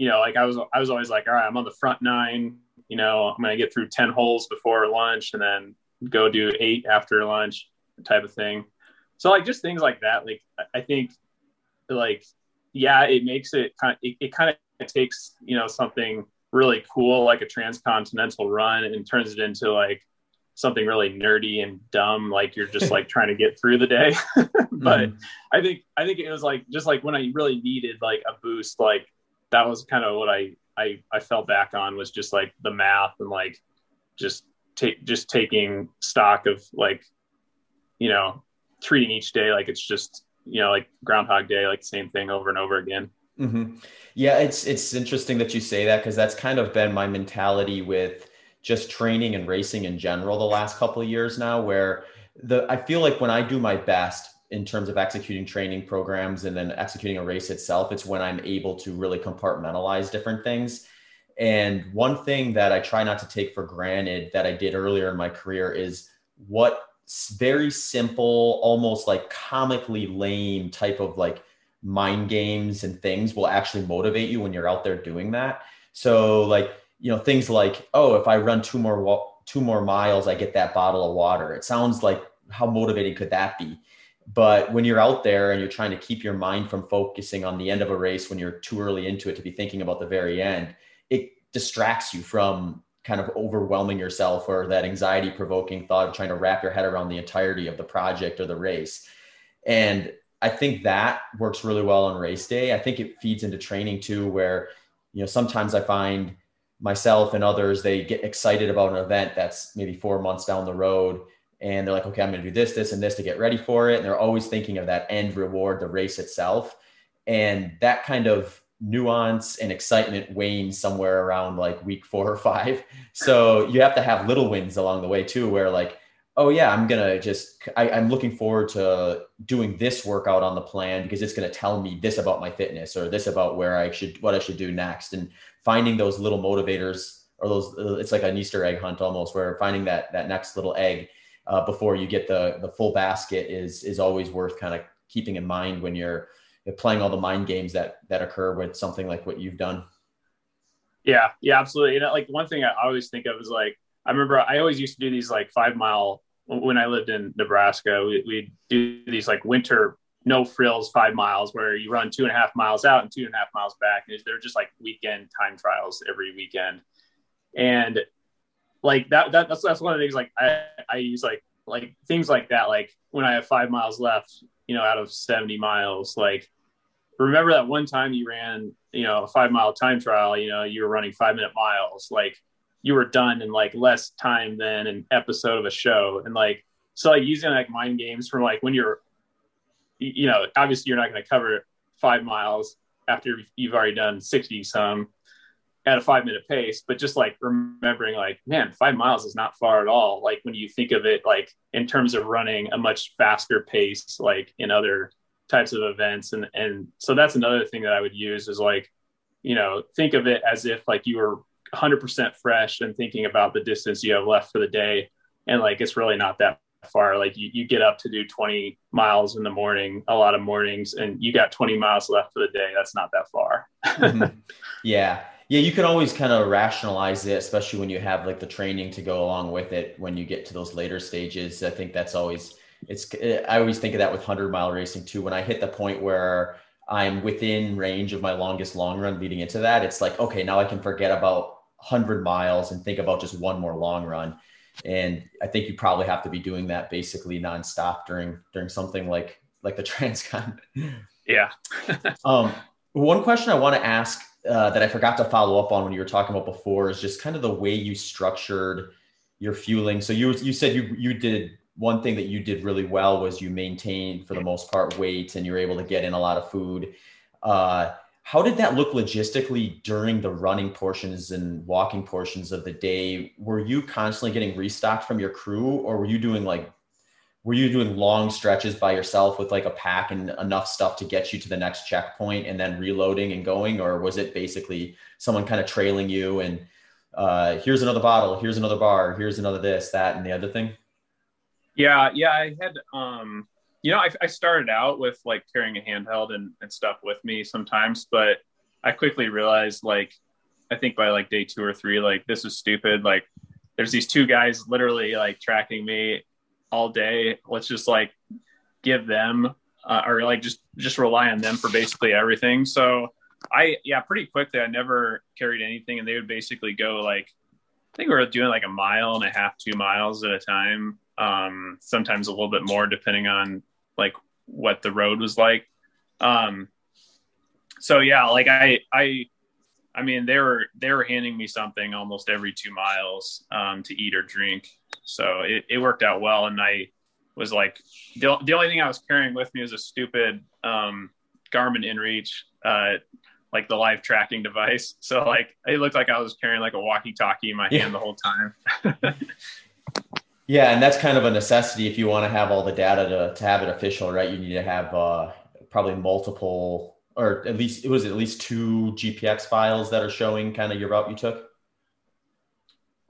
you know, like I was I was always like, all right, I'm on the front nine, you know, I'm gonna get through 10 holes before lunch and then go do eight after lunch type of thing. So like just things like that. Like I think like yeah, it makes it kind of it, it kind of takes, you know, something really cool like a transcontinental run and turns it into like something really nerdy and dumb like you're just like trying to get through the day but mm. i think i think it was like just like when i really needed like a boost like that was kind of what i i i fell back on was just like the math and like just take just taking stock of like you know treating each day like it's just you know like groundhog day like same thing over and over again mm-hmm. yeah it's it's interesting that you say that because that's kind of been my mentality with just training and racing in general the last couple of years now where the I feel like when I do my best in terms of executing training programs and then executing a race itself, it's when I'm able to really compartmentalize different things. And one thing that I try not to take for granted that I did earlier in my career is what very simple, almost like comically lame type of like mind games and things will actually motivate you when you're out there doing that. So like you know things like oh if i run two more two more miles i get that bottle of water it sounds like how motivating could that be but when you're out there and you're trying to keep your mind from focusing on the end of a race when you're too early into it to be thinking about the very end it distracts you from kind of overwhelming yourself or that anxiety provoking thought of trying to wrap your head around the entirety of the project or the race and i think that works really well on race day i think it feeds into training too where you know sometimes i find myself and others, they get excited about an event that's maybe four months down the road. And they're like, okay, I'm going to do this, this, and this to get ready for it. And they're always thinking of that end reward, the race itself. And that kind of nuance and excitement wanes somewhere around like week four or five. So you have to have little wins along the way too, where like, oh yeah, I'm gonna just I, am looking forward to doing this workout on the plan because it's gonna tell me this about my fitness or this about where I should what I should do next. And finding those little motivators or those it's like an Easter egg hunt almost where finding that that next little egg uh, before you get the the full basket is is always worth kind of keeping in mind when you're, playing all the mind games that that occur with something like what you've done. Yeah, yeah, absolutely. You know, like one thing I always think of is like I remember I always used to do these like five mile when I lived in Nebraska. We we do these like winter no frills five miles where you run two and a half miles out and two and a half miles back. And they're just like weekend time trials every weekend. And like that, that that's, that's one of the things like I, I use like, like things like that. Like when I have five miles left, you know, out of 70 miles, like remember that one time you ran, you know, a five mile time trial, you know, you were running five minute miles, like you were done in like less time than an episode of a show. And like, so like using like mind games from like when you're you know, obviously you're not going to cover five miles after you've already done 60 some at a five minute pace, but just like remembering like, man, five miles is not far at all. Like when you think of it, like in terms of running a much faster pace, like in other types of events. And, and so that's another thing that I would use is like, you know, think of it as if like you were 100% fresh and thinking about the distance you have left for the day. And like, it's really not that far. Like you, you get up to do 20 miles in the morning, a lot of mornings, and you got 20 miles left for the day. That's not that far. mm-hmm. Yeah. Yeah. You can always kind of rationalize it, especially when you have like the training to go along with it when you get to those later stages. I think that's always, it's, I always think of that with 100 mile racing too. When I hit the point where I'm within range of my longest long run leading into that, it's like, okay, now I can forget about 100 miles and think about just one more long run and I think you probably have to be doing that basically nonstop during during something like like the Transcon. Yeah. um, one question I want to ask uh, that I forgot to follow up on when you were talking about before is just kind of the way you structured your fueling. So you you said you you did one thing that you did really well was you maintained for the most part weight and you were able to get in a lot of food. Uh, how did that look logistically during the running portions and walking portions of the day? Were you constantly getting restocked from your crew, or were you doing like were you doing long stretches by yourself with like a pack and enough stuff to get you to the next checkpoint and then reloading and going or was it basically someone kind of trailing you and uh, here's another bottle here's another bar here's another this that and the other thing Yeah, yeah, I had um you know, I, I started out with like carrying a handheld and, and stuff with me sometimes, but I quickly realized like I think by like day two or three, like this is stupid. Like there's these two guys literally like tracking me all day. Let's just like give them uh, or like just just rely on them for basically everything. So I yeah, pretty quickly I never carried anything, and they would basically go like I think we were doing like a mile and a half, two miles at a time. Um, sometimes a little bit more depending on like what the road was like. Um, so yeah, like I, I, I mean, they were, they were handing me something almost every two miles, um, to eat or drink. So it, it worked out well. And I was like, the, the only thing I was carrying with me was a stupid, um, Garmin InReach, uh, like the live tracking device. So like it looked like I was carrying like a walkie talkie in my yeah. hand the whole time. Yeah, and that's kind of a necessity if you want to have all the data to, to have it official, right? You need to have uh, probably multiple, or at least it was at least two GPX files that are showing kind of your route you took.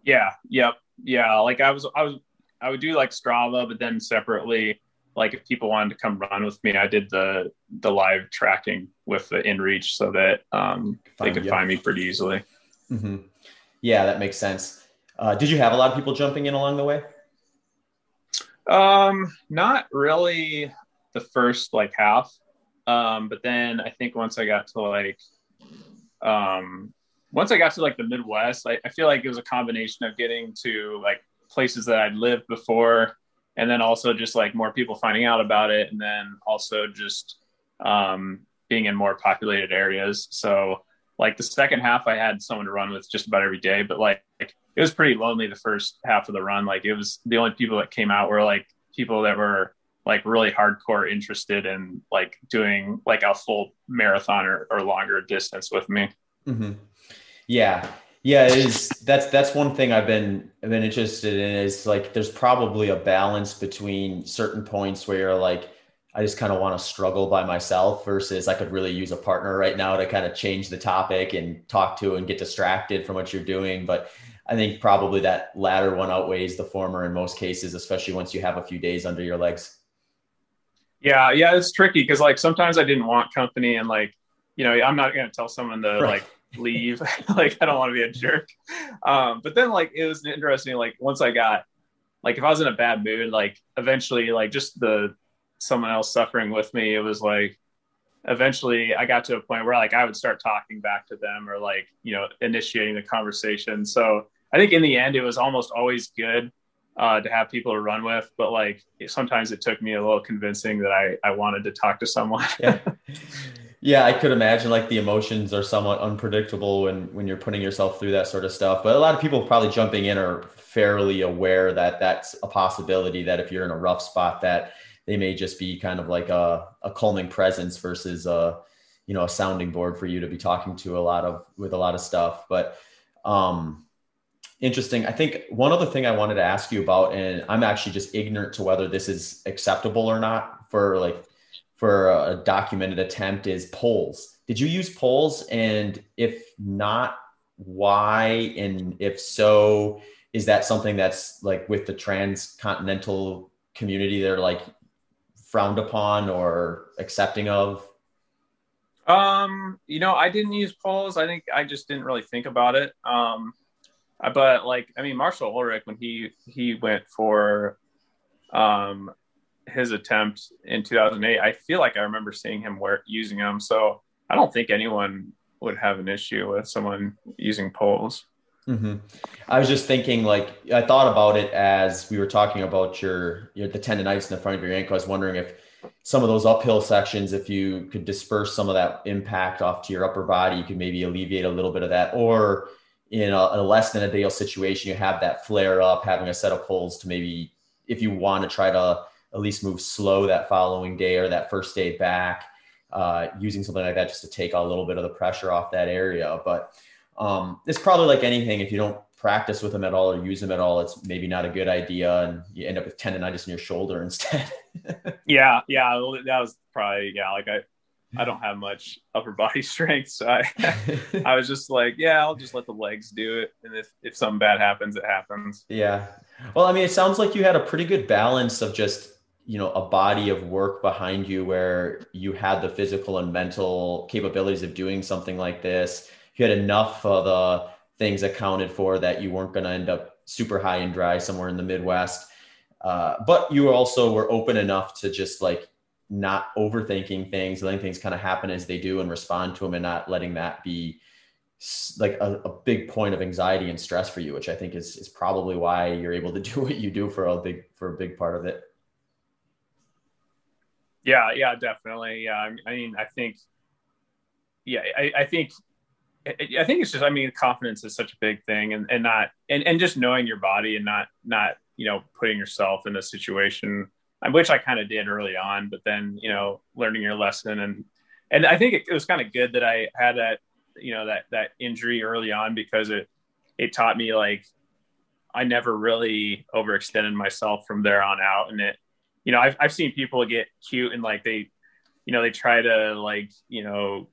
Yeah. Yep. Yeah. Like I was, I was, I would do like Strava, but then separately, like if people wanted to come run with me, I did the the live tracking with the InReach so that um, they could find me pretty easily. Mm-hmm. Yeah, that makes sense. Uh, did you have a lot of people jumping in along the way? Um, not really the first like half. Um, but then I think once I got to like, um, once I got to like the Midwest, I, I feel like it was a combination of getting to like places that I'd lived before, and then also just like more people finding out about it, and then also just um, being in more populated areas. So like the second half, I had someone to run with just about every day, but like it was pretty lonely the first half of the run. Like it was the only people that came out were like people that were like really hardcore interested in like doing like a full marathon or, or longer distance with me. Mm-hmm. Yeah. Yeah, it is. That's that's one thing I've been I've been interested in is like there's probably a balance between certain points where you're like, I just kind of want to struggle by myself versus I could really use a partner right now to kind of change the topic and talk to and get distracted from what you're doing. But I think probably that latter one outweighs the former in most cases, especially once you have a few days under your legs. Yeah, yeah, it's tricky because like sometimes I didn't want company and like, you know, I'm not gonna tell someone to right. like leave. like I don't want to be a jerk. Um, but then like it was interesting, like once I got like if I was in a bad mood, like eventually like just the someone else suffering with me, it was like eventually I got to a point where like I would start talking back to them or like, you know, initiating the conversation. So I think in the end, it was almost always good uh, to have people to run with, but like sometimes it took me a little convincing that I, I wanted to talk to someone. yeah. yeah, I could imagine like the emotions are somewhat unpredictable when, when you're putting yourself through that sort of stuff. But a lot of people probably jumping in are fairly aware that that's a possibility that if you're in a rough spot that they may just be kind of like a, a calming presence versus a, you know, a sounding board for you to be talking to a lot of, with a lot of stuff. But, um, interesting. I think one other thing I wanted to ask you about, and I'm actually just ignorant to whether this is acceptable or not for like for a documented attempt is poles. Did you use poles? And if not, why? And if so, is that something that's like with the transcontinental community they're like frowned upon or accepting of? Um, you know, I didn't use poles. I think I just didn't really think about it. Um, but like I mean, Marshall Ulrich when he he went for um, his attempt in 2008, I feel like I remember seeing him wear using them. So I don't think anyone would have an issue with someone using poles. Mm-hmm. I was just thinking, like, I thought about it as we were talking about your, your the tendonitis in the front of your ankle. I was wondering if some of those uphill sections, if you could disperse some of that impact off to your upper body, you could maybe alleviate a little bit of that, or in a, a less than ideal situation, you have that flare up, having a set of poles to maybe, if you want to try to at least move slow that following day or that first day back, uh, using something like that just to take a little bit of the pressure off that area. But um, it's probably like anything. If you don't practice with them at all or use them at all, it's maybe not a good idea, and you end up with tendonitis in your shoulder instead. yeah, yeah, that was probably yeah. Like I, I don't have much upper body strength, so I I was just like, yeah, I'll just let the legs do it, and if if something bad happens, it happens. Yeah. Well, I mean, it sounds like you had a pretty good balance of just you know a body of work behind you where you had the physical and mental capabilities of doing something like this. You had enough of the things accounted for that you weren't going to end up super high and dry somewhere in the Midwest. Uh, but you also were open enough to just like not overthinking things, letting things kind of happen as they do and respond to them and not letting that be like a, a, big point of anxiety and stress for you, which I think is, is probably why you're able to do what you do for a big, for a big part of it. Yeah. Yeah, definitely. Yeah. I mean, I think, yeah, I, I think, I think it's just, I mean, confidence is such a big thing and, and not, and, and just knowing your body and not, not, you know, putting yourself in a situation which I kind of did early on, but then, you know, learning your lesson and, and I think it, it was kind of good that I had that, you know, that, that injury early on because it, it taught me like, I never really overextended myself from there on out. And it, you know, I've, I've seen people get cute and like they, you know, they try to like, you know,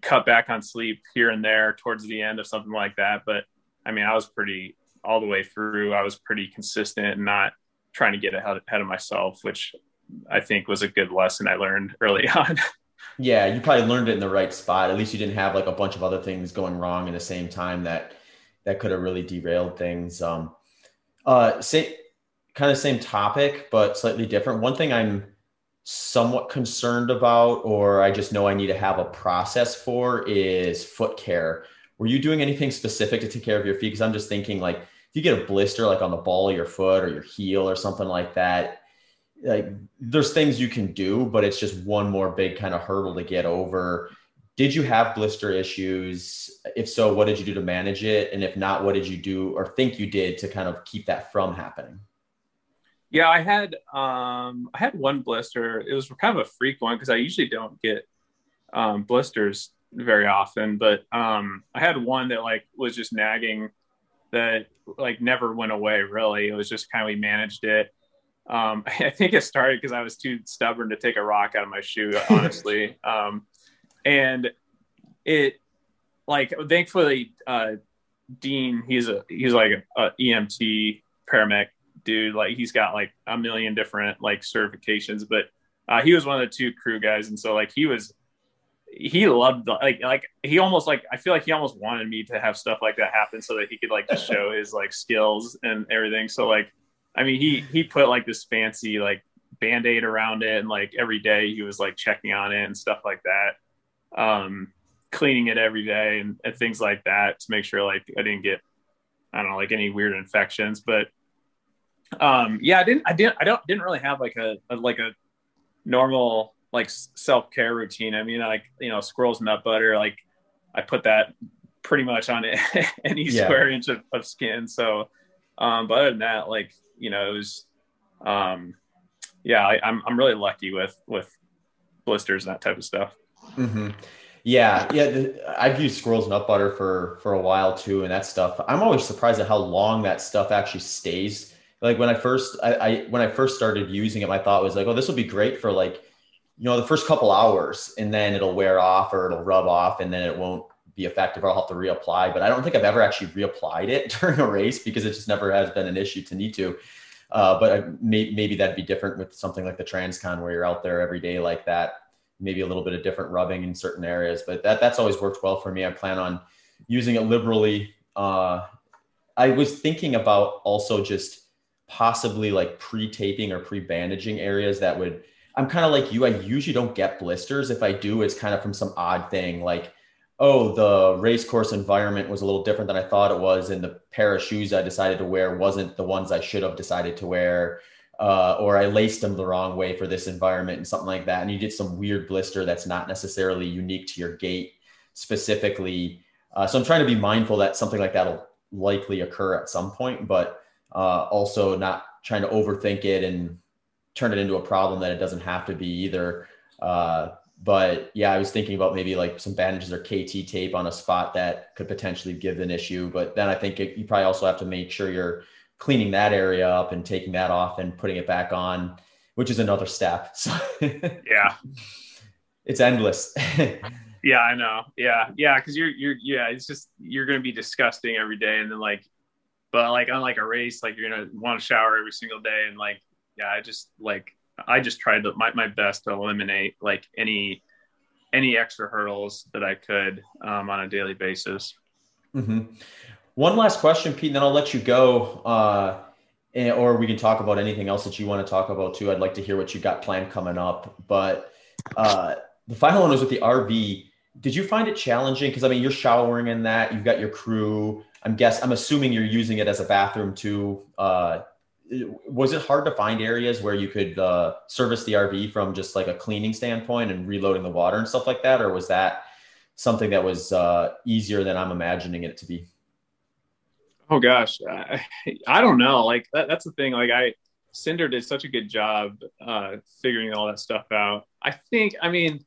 cut back on sleep here and there towards the end of something like that. But I mean, I was pretty all the way through. I was pretty consistent and not, trying to get ahead, ahead of myself, which I think was a good lesson I learned early on. yeah, you probably learned it in the right spot. At least you didn't have like a bunch of other things going wrong in the same time that that could have really derailed things. Um, uh, say kind of same topic, but slightly different. One thing I'm somewhat concerned about, or I just know I need to have a process for, is foot care. Were you doing anything specific to take care of your feet? Because I'm just thinking like if you get a blister like on the ball of your foot or your heel or something like that, like there's things you can do, but it's just one more big kind of hurdle to get over. Did you have blister issues? If so, what did you do to manage it? And if not, what did you do or think you did to kind of keep that from happening? Yeah, I had um, I had one blister. It was kind of a freak one because I usually don't get um, blisters very often, but um, I had one that like was just nagging that like never went away really. It was just kind of we managed it. Um, I think it started because I was too stubborn to take a rock out of my shoe, honestly. um, and it like thankfully uh, Dean, he's a he's like a, a EMT paramedic dude. Like he's got like a million different like certifications, but uh, he was one of the two crew guys, and so like he was he loved like like he almost like I feel like he almost wanted me to have stuff like that happen so that he could like just show his like skills and everything. So like I mean he he put like this fancy like band-aid around it and like every day he was like checking on it and stuff like that. Um cleaning it every day and, and things like that to make sure like I didn't get I don't know like any weird infections. But um yeah I didn't I didn't I don't didn't really have like a, a like a normal like self care routine. I mean, like you know, Squirrel's Nut Butter. Like I put that pretty much on it, any yeah. square inch of, of skin. So, um, but other than that, like you know, it was, um, yeah, I, am I'm, I'm really lucky with with blisters and that type of stuff. Mm-hmm. Yeah, yeah. The, I've used Squirrel's Nut Butter for for a while too, and that stuff. I'm always surprised at how long that stuff actually stays. Like when I first, I, I when I first started using it, my thought was like, oh, this will be great for like you know, the first couple hours and then it'll wear off or it'll rub off and then it won't be effective I'll have to reapply. But I don't think I've ever actually reapplied it during a race because it just never has been an issue to need to. Uh, but may, maybe that'd be different with something like the Transcon where you're out there every day like that. Maybe a little bit of different rubbing in certain areas, but that that's always worked well for me. I plan on using it liberally. Uh, I was thinking about also just possibly like pre-taping or pre-bandaging areas that would I'm kind of like you. I usually don't get blisters. If I do, it's kind of from some odd thing like, oh, the race course environment was a little different than I thought it was, and the pair of shoes I decided to wear wasn't the ones I should have decided to wear, uh, or I laced them the wrong way for this environment and something like that. And you get some weird blister that's not necessarily unique to your gait specifically. Uh, so I'm trying to be mindful that something like that will likely occur at some point, but uh, also not trying to overthink it and turn it into a problem that it doesn't have to be either. Uh, but yeah, I was thinking about maybe like some bandages or KT tape on a spot that could potentially give an issue. But then I think it, you probably also have to make sure you're cleaning that area up and taking that off and putting it back on which is another step. So yeah, it's endless. yeah, I know. Yeah, yeah, because you're you're yeah, it's just you're gonna be disgusting every day, and then like, but like on like a race, like you're gonna want to shower every single day, and like yeah, I just like I just tried to my my best to eliminate like any any extra hurdles that I could um, on a daily basis. Mm-hmm. One last question, Pete, and then I'll let you go. Uh, and, or we can talk about anything else that you want to talk about too. I'd like to hear what you got planned coming up. But uh, the final one was with the RV. Did you find it challenging? Because I mean, you're showering in that. You've got your crew. I'm guess. I'm assuming you're using it as a bathroom too. Uh, was it hard to find areas where you could uh, service the RV from just like a cleaning standpoint and reloading the water and stuff like that, or was that something that was uh, easier than I'm imagining it to be? Oh gosh, I, I don't know. Like that, that's the thing. Like I, Cinder did such a good job uh, figuring all that stuff out. I think. I mean,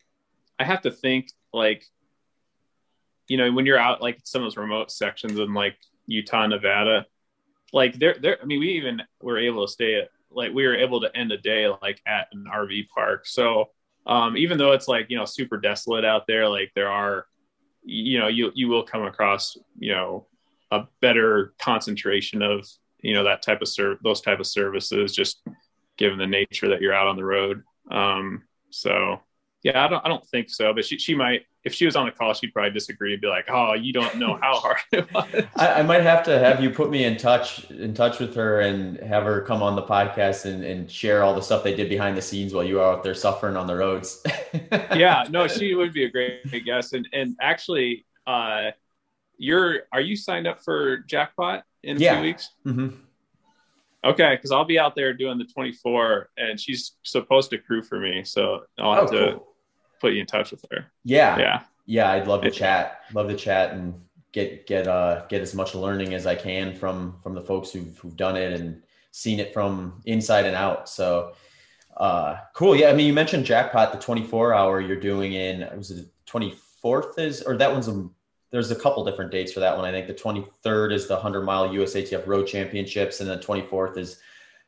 I have to think like, you know, when you're out like some of those remote sections in like Utah, Nevada, like there, there. I mean, we even were able to stay at like we were able to end a day like at an RV park. So um, even though it's like you know super desolate out there, like there are, you know, you you will come across you know a better concentration of you know that type of serve those type of services just given the nature that you're out on the road um so yeah i don't i don't think so but she, she might if she was on the call she'd probably disagree and be like oh you don't know how hard it was I, I, might have to have you put me in touch in touch with her and have her come on the podcast and, and share all the stuff they did behind the scenes while you were out there suffering on the roads yeah no she would be a great, great guest and and actually uh you're are you signed up for jackpot in a yeah. few weeks mm-hmm. okay because i'll be out there doing the 24 and she's supposed to crew for me so i'll have oh, to cool. Put you in touch with her. Yeah. Yeah. Yeah i'd love to chat. Love to chat and get get uh get as much learning as i can from from the folks who've, who've done it and seen it from inside and out. So uh cool. Yeah i mean you mentioned jackpot the 24 hour you're doing in was it 24th is or that one's a there's a couple different dates for that one. I think the 23rd is the 100 mile USATF Road Championships, and the 24th is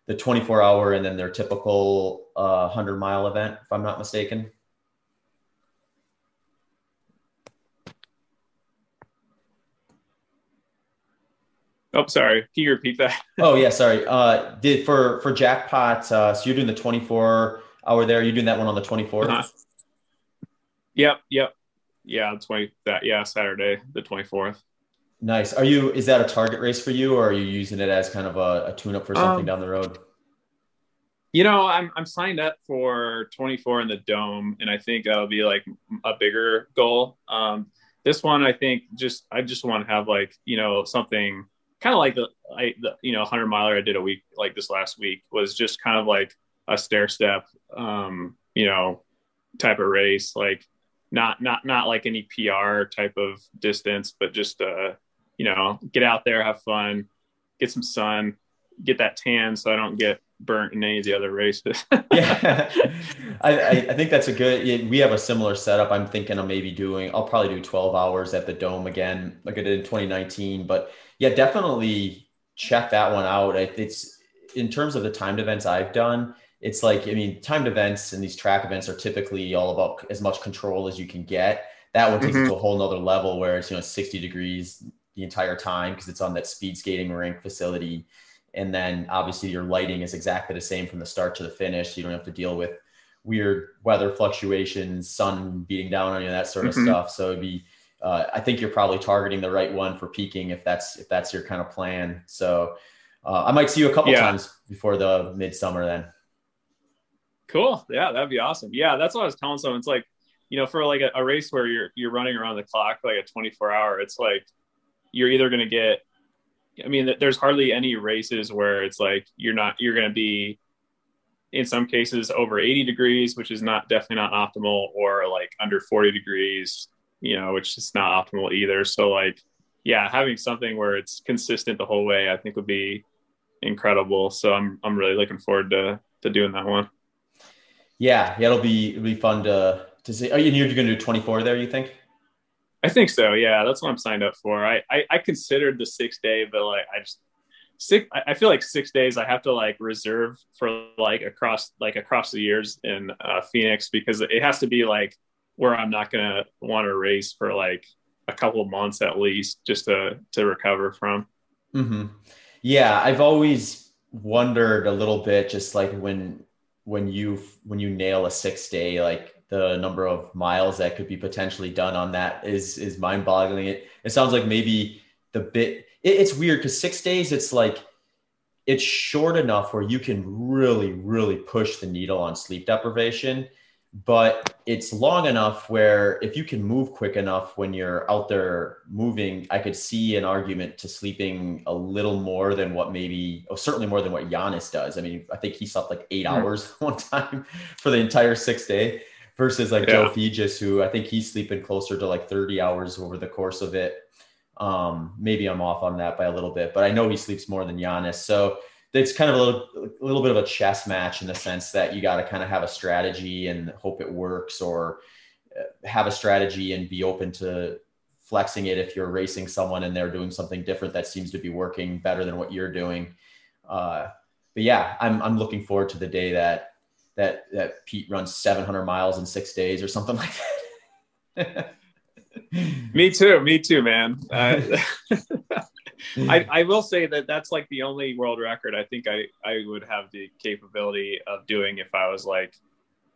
the 24 hour, and then their typical uh, 100 mile event, if I'm not mistaken. Oh, sorry. Can you repeat that? oh yeah, sorry. Uh, did for for jackpot? Uh, so you're doing the 24 hour there. You're doing that one on the 24th. Uh-huh. Yep, yep yeah, twenty that yeah Saturday the twenty fourth. Nice. Are you? Is that a target race for you, or are you using it as kind of a, a tune up for something um, down the road? You know, I'm I'm signed up for 24 in the dome, and I think that'll be like a bigger goal. Um, this one, I think, just I just want to have like you know something kind of like the I the you know 100 miler I did a week like this last week was just kind of like a stair step, um, you know, type of race. Like not not not like any PR type of distance, but just uh, you know, get out there, have fun, get some sun, get that tan, so I don't get burnt in any of the other races. yeah, I, I think that's a good. We have a similar setup. I'm thinking of maybe doing. I'll probably do 12 hours at the dome again, like I did in 2019. But yeah, definitely check that one out. It's in terms of the timed events I've done it's like I mean, timed events and these track events are typically all about as much control as you can get. That one takes mm-hmm. it to a whole nother level where it's you know 60 degrees the entire time because it's on that speed skating rink facility. And then obviously your lighting is exactly the same from the start to the finish. You don't have to deal with weird weather fluctuations, sun beating down on you, that sort of mm-hmm. stuff. So it'd be uh, I think you're probably targeting the right one for peaking if that's if that's your kind of plan. So uh, I might see you a couple yeah. times before the midsummer then. Cool. Yeah, that'd be awesome. Yeah, that's what I was telling someone. It's like, you know, for like a, a race where you're you're running around the clock like a 24 hour, it's like you're either going to get. I mean, there's hardly any races where it's like you're not you're going to be in some cases over 80 degrees, which is not definitely not optimal, or like under 40 degrees, you know, which is not optimal either. So like, yeah, having something where it's consistent the whole way, I think would be incredible. So I'm I'm really looking forward to to doing that one. Yeah, yeah, it'll be it'll be fun to to see. Oh, you're going to do 24 there? You think? I think so. Yeah, that's what I'm signed up for. I, I, I considered the six day, but like I just six. I feel like six days I have to like reserve for like across like across the years in uh, Phoenix because it has to be like where I'm not gonna want to race for like a couple months at least just to to recover from. Mm-hmm. Yeah, I've always wondered a little bit, just like when when you when you nail a six day, like the number of miles that could be potentially done on that is is mind boggling. It it sounds like maybe the bit it, it's weird because six days it's like it's short enough where you can really really push the needle on sleep deprivation but it's long enough where if you can move quick enough when you're out there moving, I could see an argument to sleeping a little more than what maybe, oh, certainly more than what Giannis does. I mean, I think he slept like 8 mm-hmm. hours one time for the entire six day versus like yeah. Joe Fejes, who I think he's sleeping closer to like 30 hours over the course of it. Um, maybe I'm off on that by a little bit, but I know he sleeps more than Giannis. So it's kind of a little, a little bit of a chess match in the sense that you got to kind of have a strategy and hope it works or uh, have a strategy and be open to flexing it if you're racing someone and they're doing something different that seems to be working better than what you're doing. Uh, but yeah, I'm, I'm looking forward to the day that, that, that Pete runs 700 miles in six days or something like that. me too. Me too, man. Uh, I, I will say that that's like the only world record I think I, I would have the capability of doing if I was like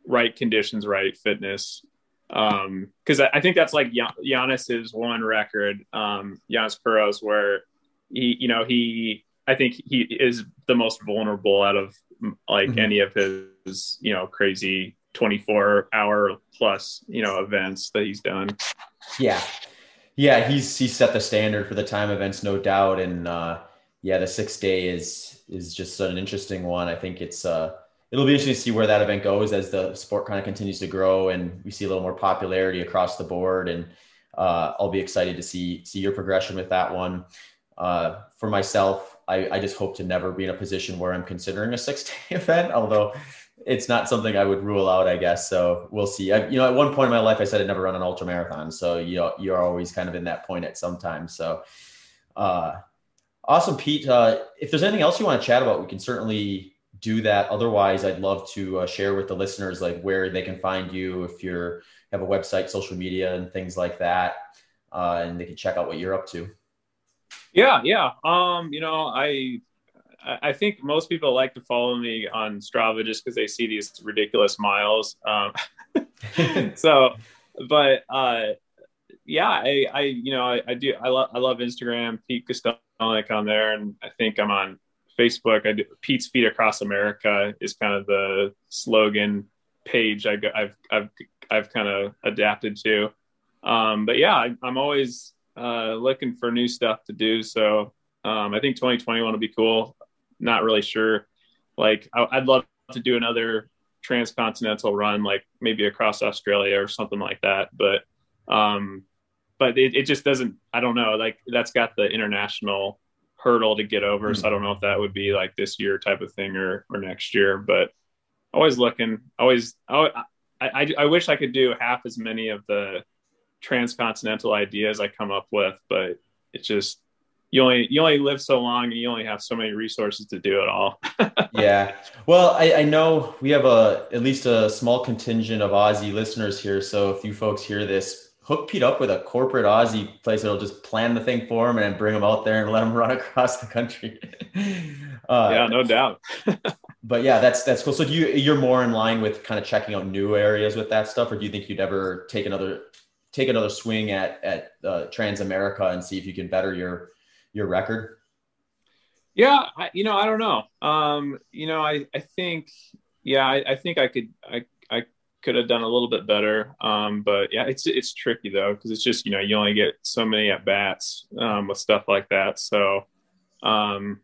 right conditions, right fitness. Um, cause I, I think that's like Giannis's one record, um, Giannis Kouros, where he, you know, he, I think he is the most vulnerable out of like mm-hmm. any of his, you know, crazy 24 hour plus, you know, events that he's done. Yeah. Yeah, he's he set the standard for the time events, no doubt. And uh, yeah, the six day is is just an interesting one. I think it's uh, it'll be interesting to see where that event goes as the sport kind of continues to grow and we see a little more popularity across the board. And uh, I'll be excited to see see your progression with that one. Uh, for myself, I, I just hope to never be in a position where I'm considering a six day event, although it's not something I would rule out, I guess. So we'll see. I, you know, at one point in my life, I said I'd never run an ultra marathon. So you know, you're always kind of in that point at some time. So uh, awesome, Pete. Uh, if there's anything else you want to chat about, we can certainly do that. Otherwise, I'd love to uh, share with the listeners like where they can find you if you're have a website, social media, and things like that, uh, and they can check out what you're up to. Yeah, yeah. Um, you know, I I think most people like to follow me on Strava just because they see these ridiculous miles. Um, so, but uh, yeah, I, I, you know, I, I do, I love, I love Instagram, Pete Kostelnik on there, and I think I'm on Facebook. I do Pete's Feet Across America is kind of the slogan page I, have I've, I've kind of adapted to. Um, but yeah, I, am always uh, looking for new stuff to do. So um, I think 2021 will be cool not really sure. Like I, would love to do another transcontinental run, like maybe across Australia or something like that. But um, but it, it just doesn't. I don't know. Like that's got the international hurdle to get over. Mm-hmm. So I don't know if that would be like this year type of thing or or next year. But always looking. Always. I, I, I wish I could do half as many of the transcontinental ideas I come up with, but it just you only you only live so long and you only have so many resources to do it all. Yeah. Well I, I, know we have a at least a small contingent of aussie listeners here. So if you folks hear this hook pete up with a corporate aussie place that'll just plan the thing for him and bring him out there and let him run across the country. Uh, yeah no doubt. but yeah that's that's cool. So do you you're more in line with kind of checking out new areas with that stuff or do you think you'd ever take another take another swing at at uh, transamerica and see if you can better your your record? Yeah, I, you know, I don't know. Um, you know, I, I think, yeah, I, I think I could, I, I could have done a little bit better. Um, but yeah, it's, it's tricky though. Cause it's just, you know, you only get so many at bats, um, with stuff like that. So, um,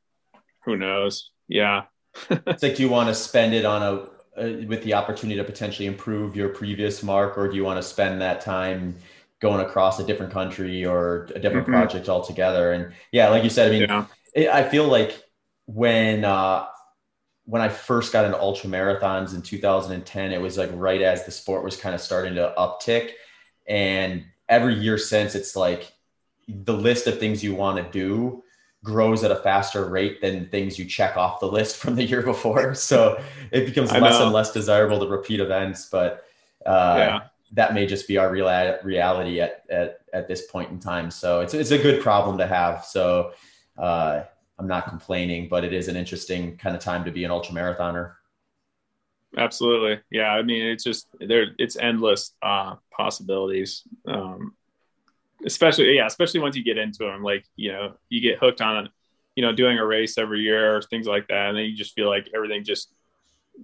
who knows? Yeah. it's like, do you want to spend it on a, uh, with the opportunity to potentially improve your previous mark, or do you want to spend that time going across a different country or a different mm-hmm. project altogether. And yeah, like you said, I mean, yeah. it, I feel like when uh, when I first got into ultra marathons in 2010, it was like right as the sport was kind of starting to uptick, and every year since, it's like the list of things you want to do grows at a faster rate than things you check off the list from the year before. So it becomes less and less desirable to repeat events. But uh, yeah. That may just be our real reality at, at, at this point in time. So it's, it's a good problem to have. So uh, I'm not complaining, but it is an interesting kind of time to be an ultra marathoner. Absolutely. Yeah. I mean, it's just there, it's endless uh, possibilities. Um, especially, yeah, especially once you get into them, like, you know, you get hooked on, you know, doing a race every year or things like that. And then you just feel like everything just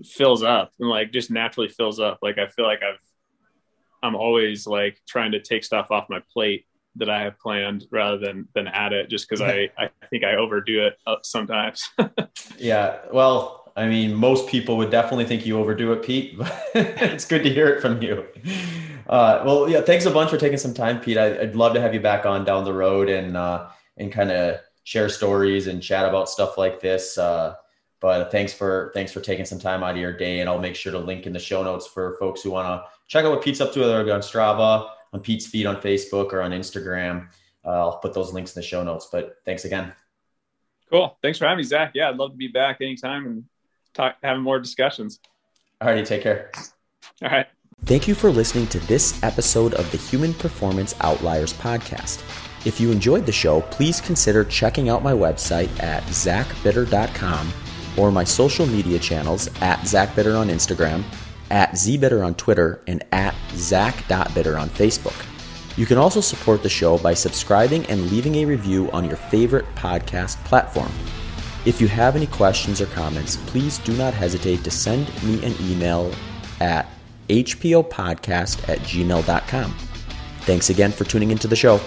fills up and like just naturally fills up. Like, I feel like I've, I'm always like trying to take stuff off my plate that I have planned rather than than add it just because I I think I overdo it uh, sometimes. yeah, well, I mean, most people would definitely think you overdo it, Pete. But it's good to hear it from you. Uh, well, yeah, thanks a bunch for taking some time, Pete. I, would love to have you back on down the road and uh, and kind of share stories and chat about stuff like this. Uh, but thanks for thanks for taking some time out of your day, and I'll make sure to link in the show notes for folks who want to check out what Pete's up to, whether on Strava, on Pete's Feet on Facebook, or on Instagram. Uh, I'll put those links in the show notes. But thanks again. Cool. Thanks for having me, Zach. Yeah, I'd love to be back anytime and talk, having more discussions. All righty. take care. All right. Thank you for listening to this episode of the Human Performance Outliers podcast. If you enjoyed the show, please consider checking out my website at zachbitter.com or my social media channels at zachbitter on Instagram, at zbitter on Twitter, and at zach.bitter on Facebook. You can also support the show by subscribing and leaving a review on your favorite podcast platform. If you have any questions or comments, please do not hesitate to send me an email at hpopodcast at gmail.com. Thanks again for tuning into the show.